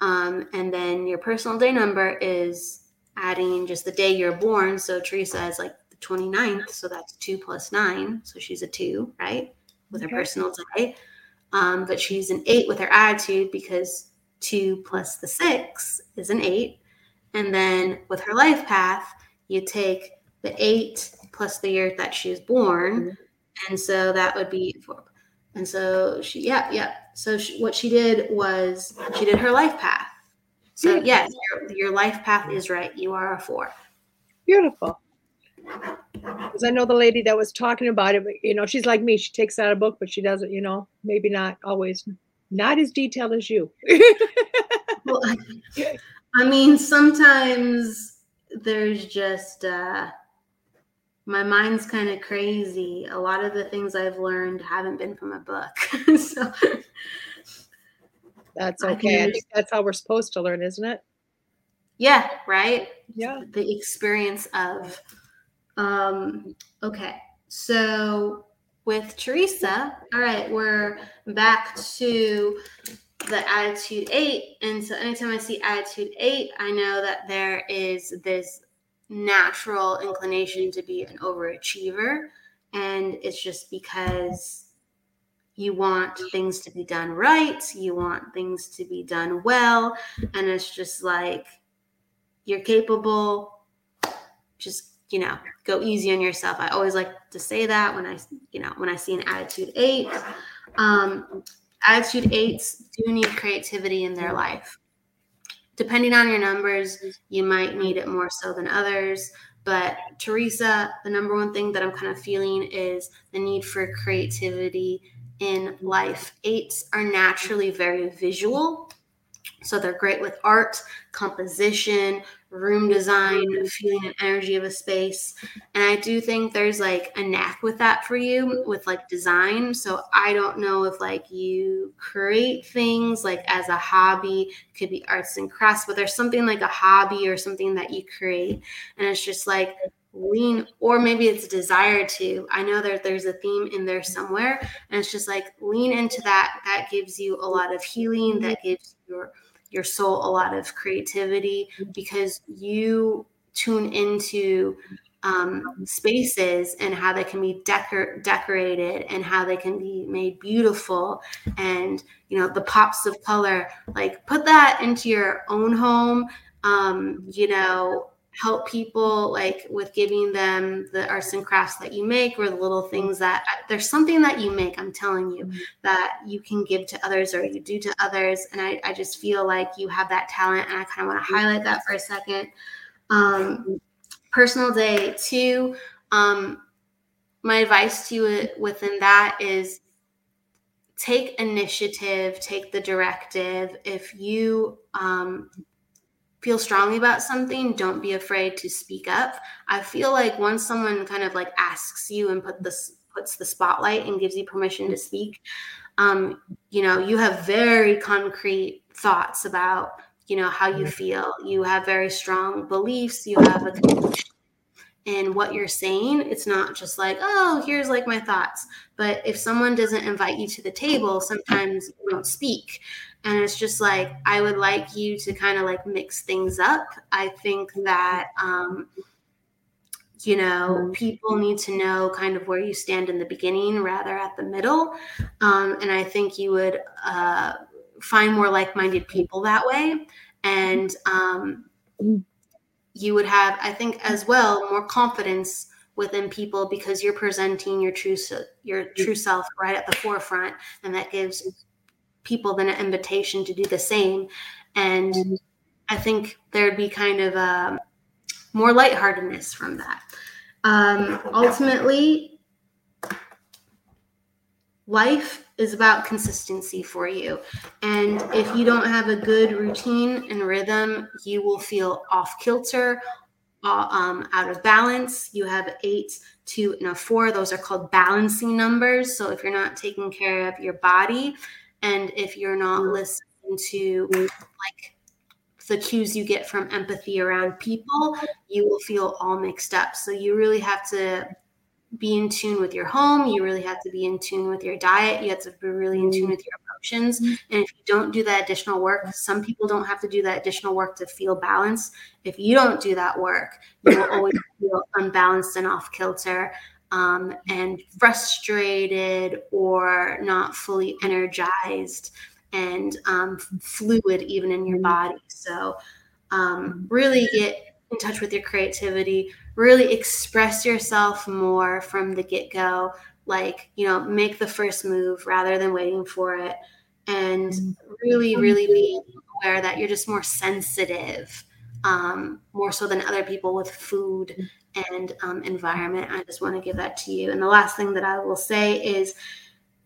Um, and then your personal day number is adding just the day you're born. So Teresa is like the 29th. So that's two plus nine. So she's a two, right? With her personal day. Um, but she's an eight with her attitude because two plus the six is an eight. And then with her life path, you take the eight plus the year that she was born. And so that would be four. And so she, yeah, yeah. So she, what she did was she did her life path. So yes, your, your life path is right. You are a four. Beautiful. Because I know the lady that was talking about it, but you know, she's like me. She takes out a book, but she doesn't, you know, maybe not always, not as detailed as you. well, I, I mean, sometimes there's just, uh, my mind's kind of crazy. A lot of the things I've learned haven't been from a book. so that's okay. I, I think that's how we're supposed to learn, isn't it? Yeah, right? Yeah. The experience of um okay. So with Teresa, all right, we're back to the attitude eight. And so anytime I see attitude eight, I know that there is this natural inclination to be an overachiever. And it's just because you want things to be done right, you want things to be done well. And it's just like you're capable, just you know, go easy on yourself. I always like to say that when I, you know, when I see an attitude eight. Um, attitude eights do need creativity in their life depending on your numbers, you might need it more so than others. But Teresa, the number one thing that I'm kind of feeling is the need for creativity in life. Eights are naturally very visual. So they're great with art, composition, room design, feeling and energy of a space. And I do think there's like a knack with that for you with like design. So I don't know if like you create things like as a hobby, could be arts and crafts, but there's something like a hobby or something that you create. And it's just like lean or maybe it's desire to i know that there's a theme in there somewhere and it's just like lean into that that gives you a lot of healing that gives your your soul a lot of creativity because you tune into um, spaces and how they can be decor- decorated and how they can be made beautiful and you know the pops of color like put that into your own home um, you know help people like with giving them the arts and crafts that you make or the little things that there's something that you make i'm telling you mm-hmm. that you can give to others or you do to others. And i, I just feel like you have that talent and i kind of want to highlight that for a second. Um, personal day two um, my advice to you within that is take initiative take the directive. If you um, feel strongly about something, don't be afraid to speak up. I feel like once someone kind of like asks you and put this puts the spotlight and gives you permission to speak, um, you know, you have very concrete thoughts about, you know, how you feel. You have very strong beliefs. You have a in what you're saying. It's not just like, oh, here's like my thoughts. But if someone doesn't invite you to the table, sometimes you don't speak and it's just like i would like you to kind of like mix things up. I think that um you know people need to know kind of where you stand in the beginning rather at the middle. Um, and i think you would uh, find more like-minded people that way. And um, you would have i think as well more confidence within people because you're presenting your true your true self right at the forefront and that gives people then an invitation to do the same. And I think there'd be kind of a um, more lightheartedness from that. Um, ultimately, life is about consistency for you. And if you don't have a good routine and rhythm, you will feel off kilter, uh, um, out of balance. You have eight, two, and a four. Those are called balancing numbers. So if you're not taking care of your body, and if you're not listening to like the cues you get from empathy around people, you will feel all mixed up. So you really have to be in tune with your home. You really have to be in tune with your diet. You have to be really in tune mm. with your emotions. And if you don't do that additional work, some people don't have to do that additional work to feel balanced. If you don't do that work, you will always feel unbalanced and off kilter um, and frustrated or not fully energized and um, fluid even in your body. So um, really get in touch with your creativity, really express yourself more from the get go. Like, you know, make the first move rather than waiting for it. And really, really be aware that you're just more sensitive, um, more so than other people with food and um, environment. I just want to give that to you. And the last thing that I will say is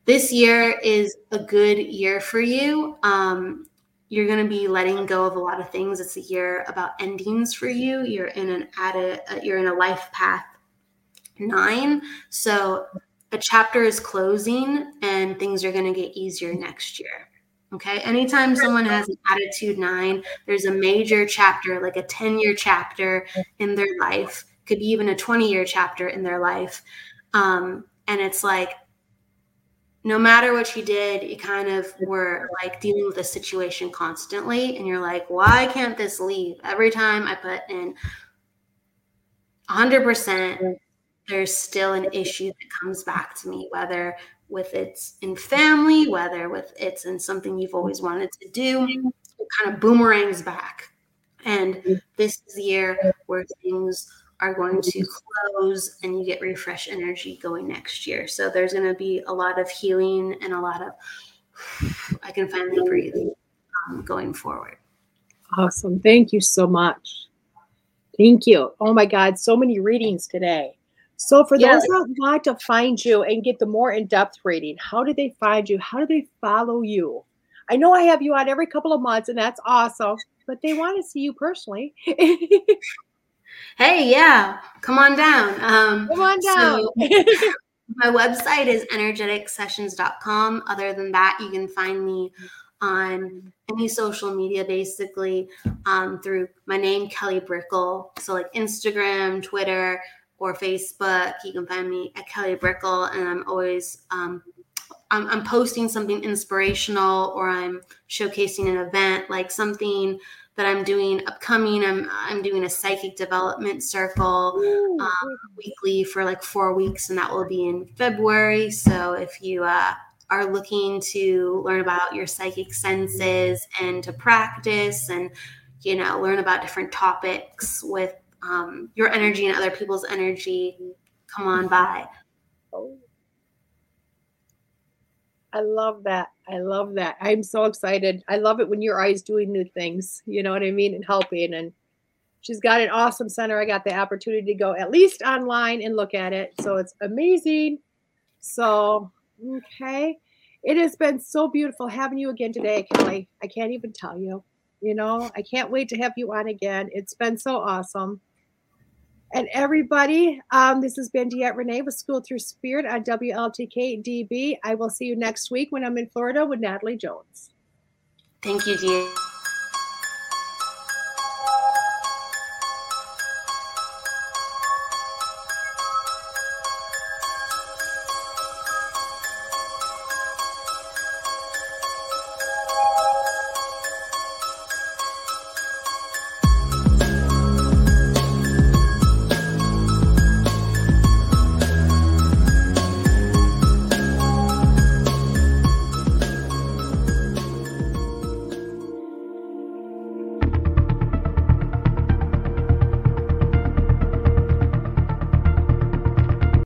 this year is a good year for you. Um, you're going to be letting go of a lot of things. It's a year about endings for you. You're in an added, uh, you're in a life path nine. So a chapter is closing and things are going to get easier next year. Okay. Anytime someone has an attitude nine, there's a major chapter, like a 10 year chapter in their life, could be even a 20 year chapter in their life. Um, and it's like, no matter what you did, you kind of were like dealing with a situation constantly. And you're like, why can't this leave? Every time I put in 100%, there's still an issue that comes back to me, whether with it's in family, whether with it's in something you've always wanted to do, it kind of boomerangs back. And this is the year where things are going to close and you get refresh energy going next year. So there's going to be a lot of healing and a lot of, I can finally breathe um, going forward. Awesome. Thank you so much. Thank you. Oh my God, so many readings today. So for those that want to find you and get the more in-depth reading, how do they find you? How do they follow you? I know I have you on every couple of months, and that's awesome. But they want to see you personally. hey, yeah, come on down. Um, come on down. So my website is energeticsessions.com. Other than that, you can find me on any social media basically um, through my name, Kelly Brickel. So, like Instagram, Twitter, or Facebook. You can find me at Kelly Brickel, and I'm always um, I'm, I'm, posting something inspirational or I'm showcasing an event like something that I'm doing upcoming. I'm I'm doing a psychic development circle um, weekly for like four weeks, and that will be in February. So if you uh, are looking to learn about your psychic senses and to practice and you know learn about different topics with um, your energy and other people's energy come on by. Oh. I love that. I love that. I'm so excited. I love it when your eyes doing new things. You know what I mean? And helping. And she's got an awesome center. I got the opportunity to go at least online and look at it. So it's amazing. So, okay. It has been so beautiful having you again today, Kelly. I can't even tell you. You know, I can't wait to have you on again. It's been so awesome. And everybody, um, this has been DeEtte Renee with School Through Spirit on WLTK DB. I will see you next week when I'm in Florida with Natalie Jones. Thank you, DeEtte.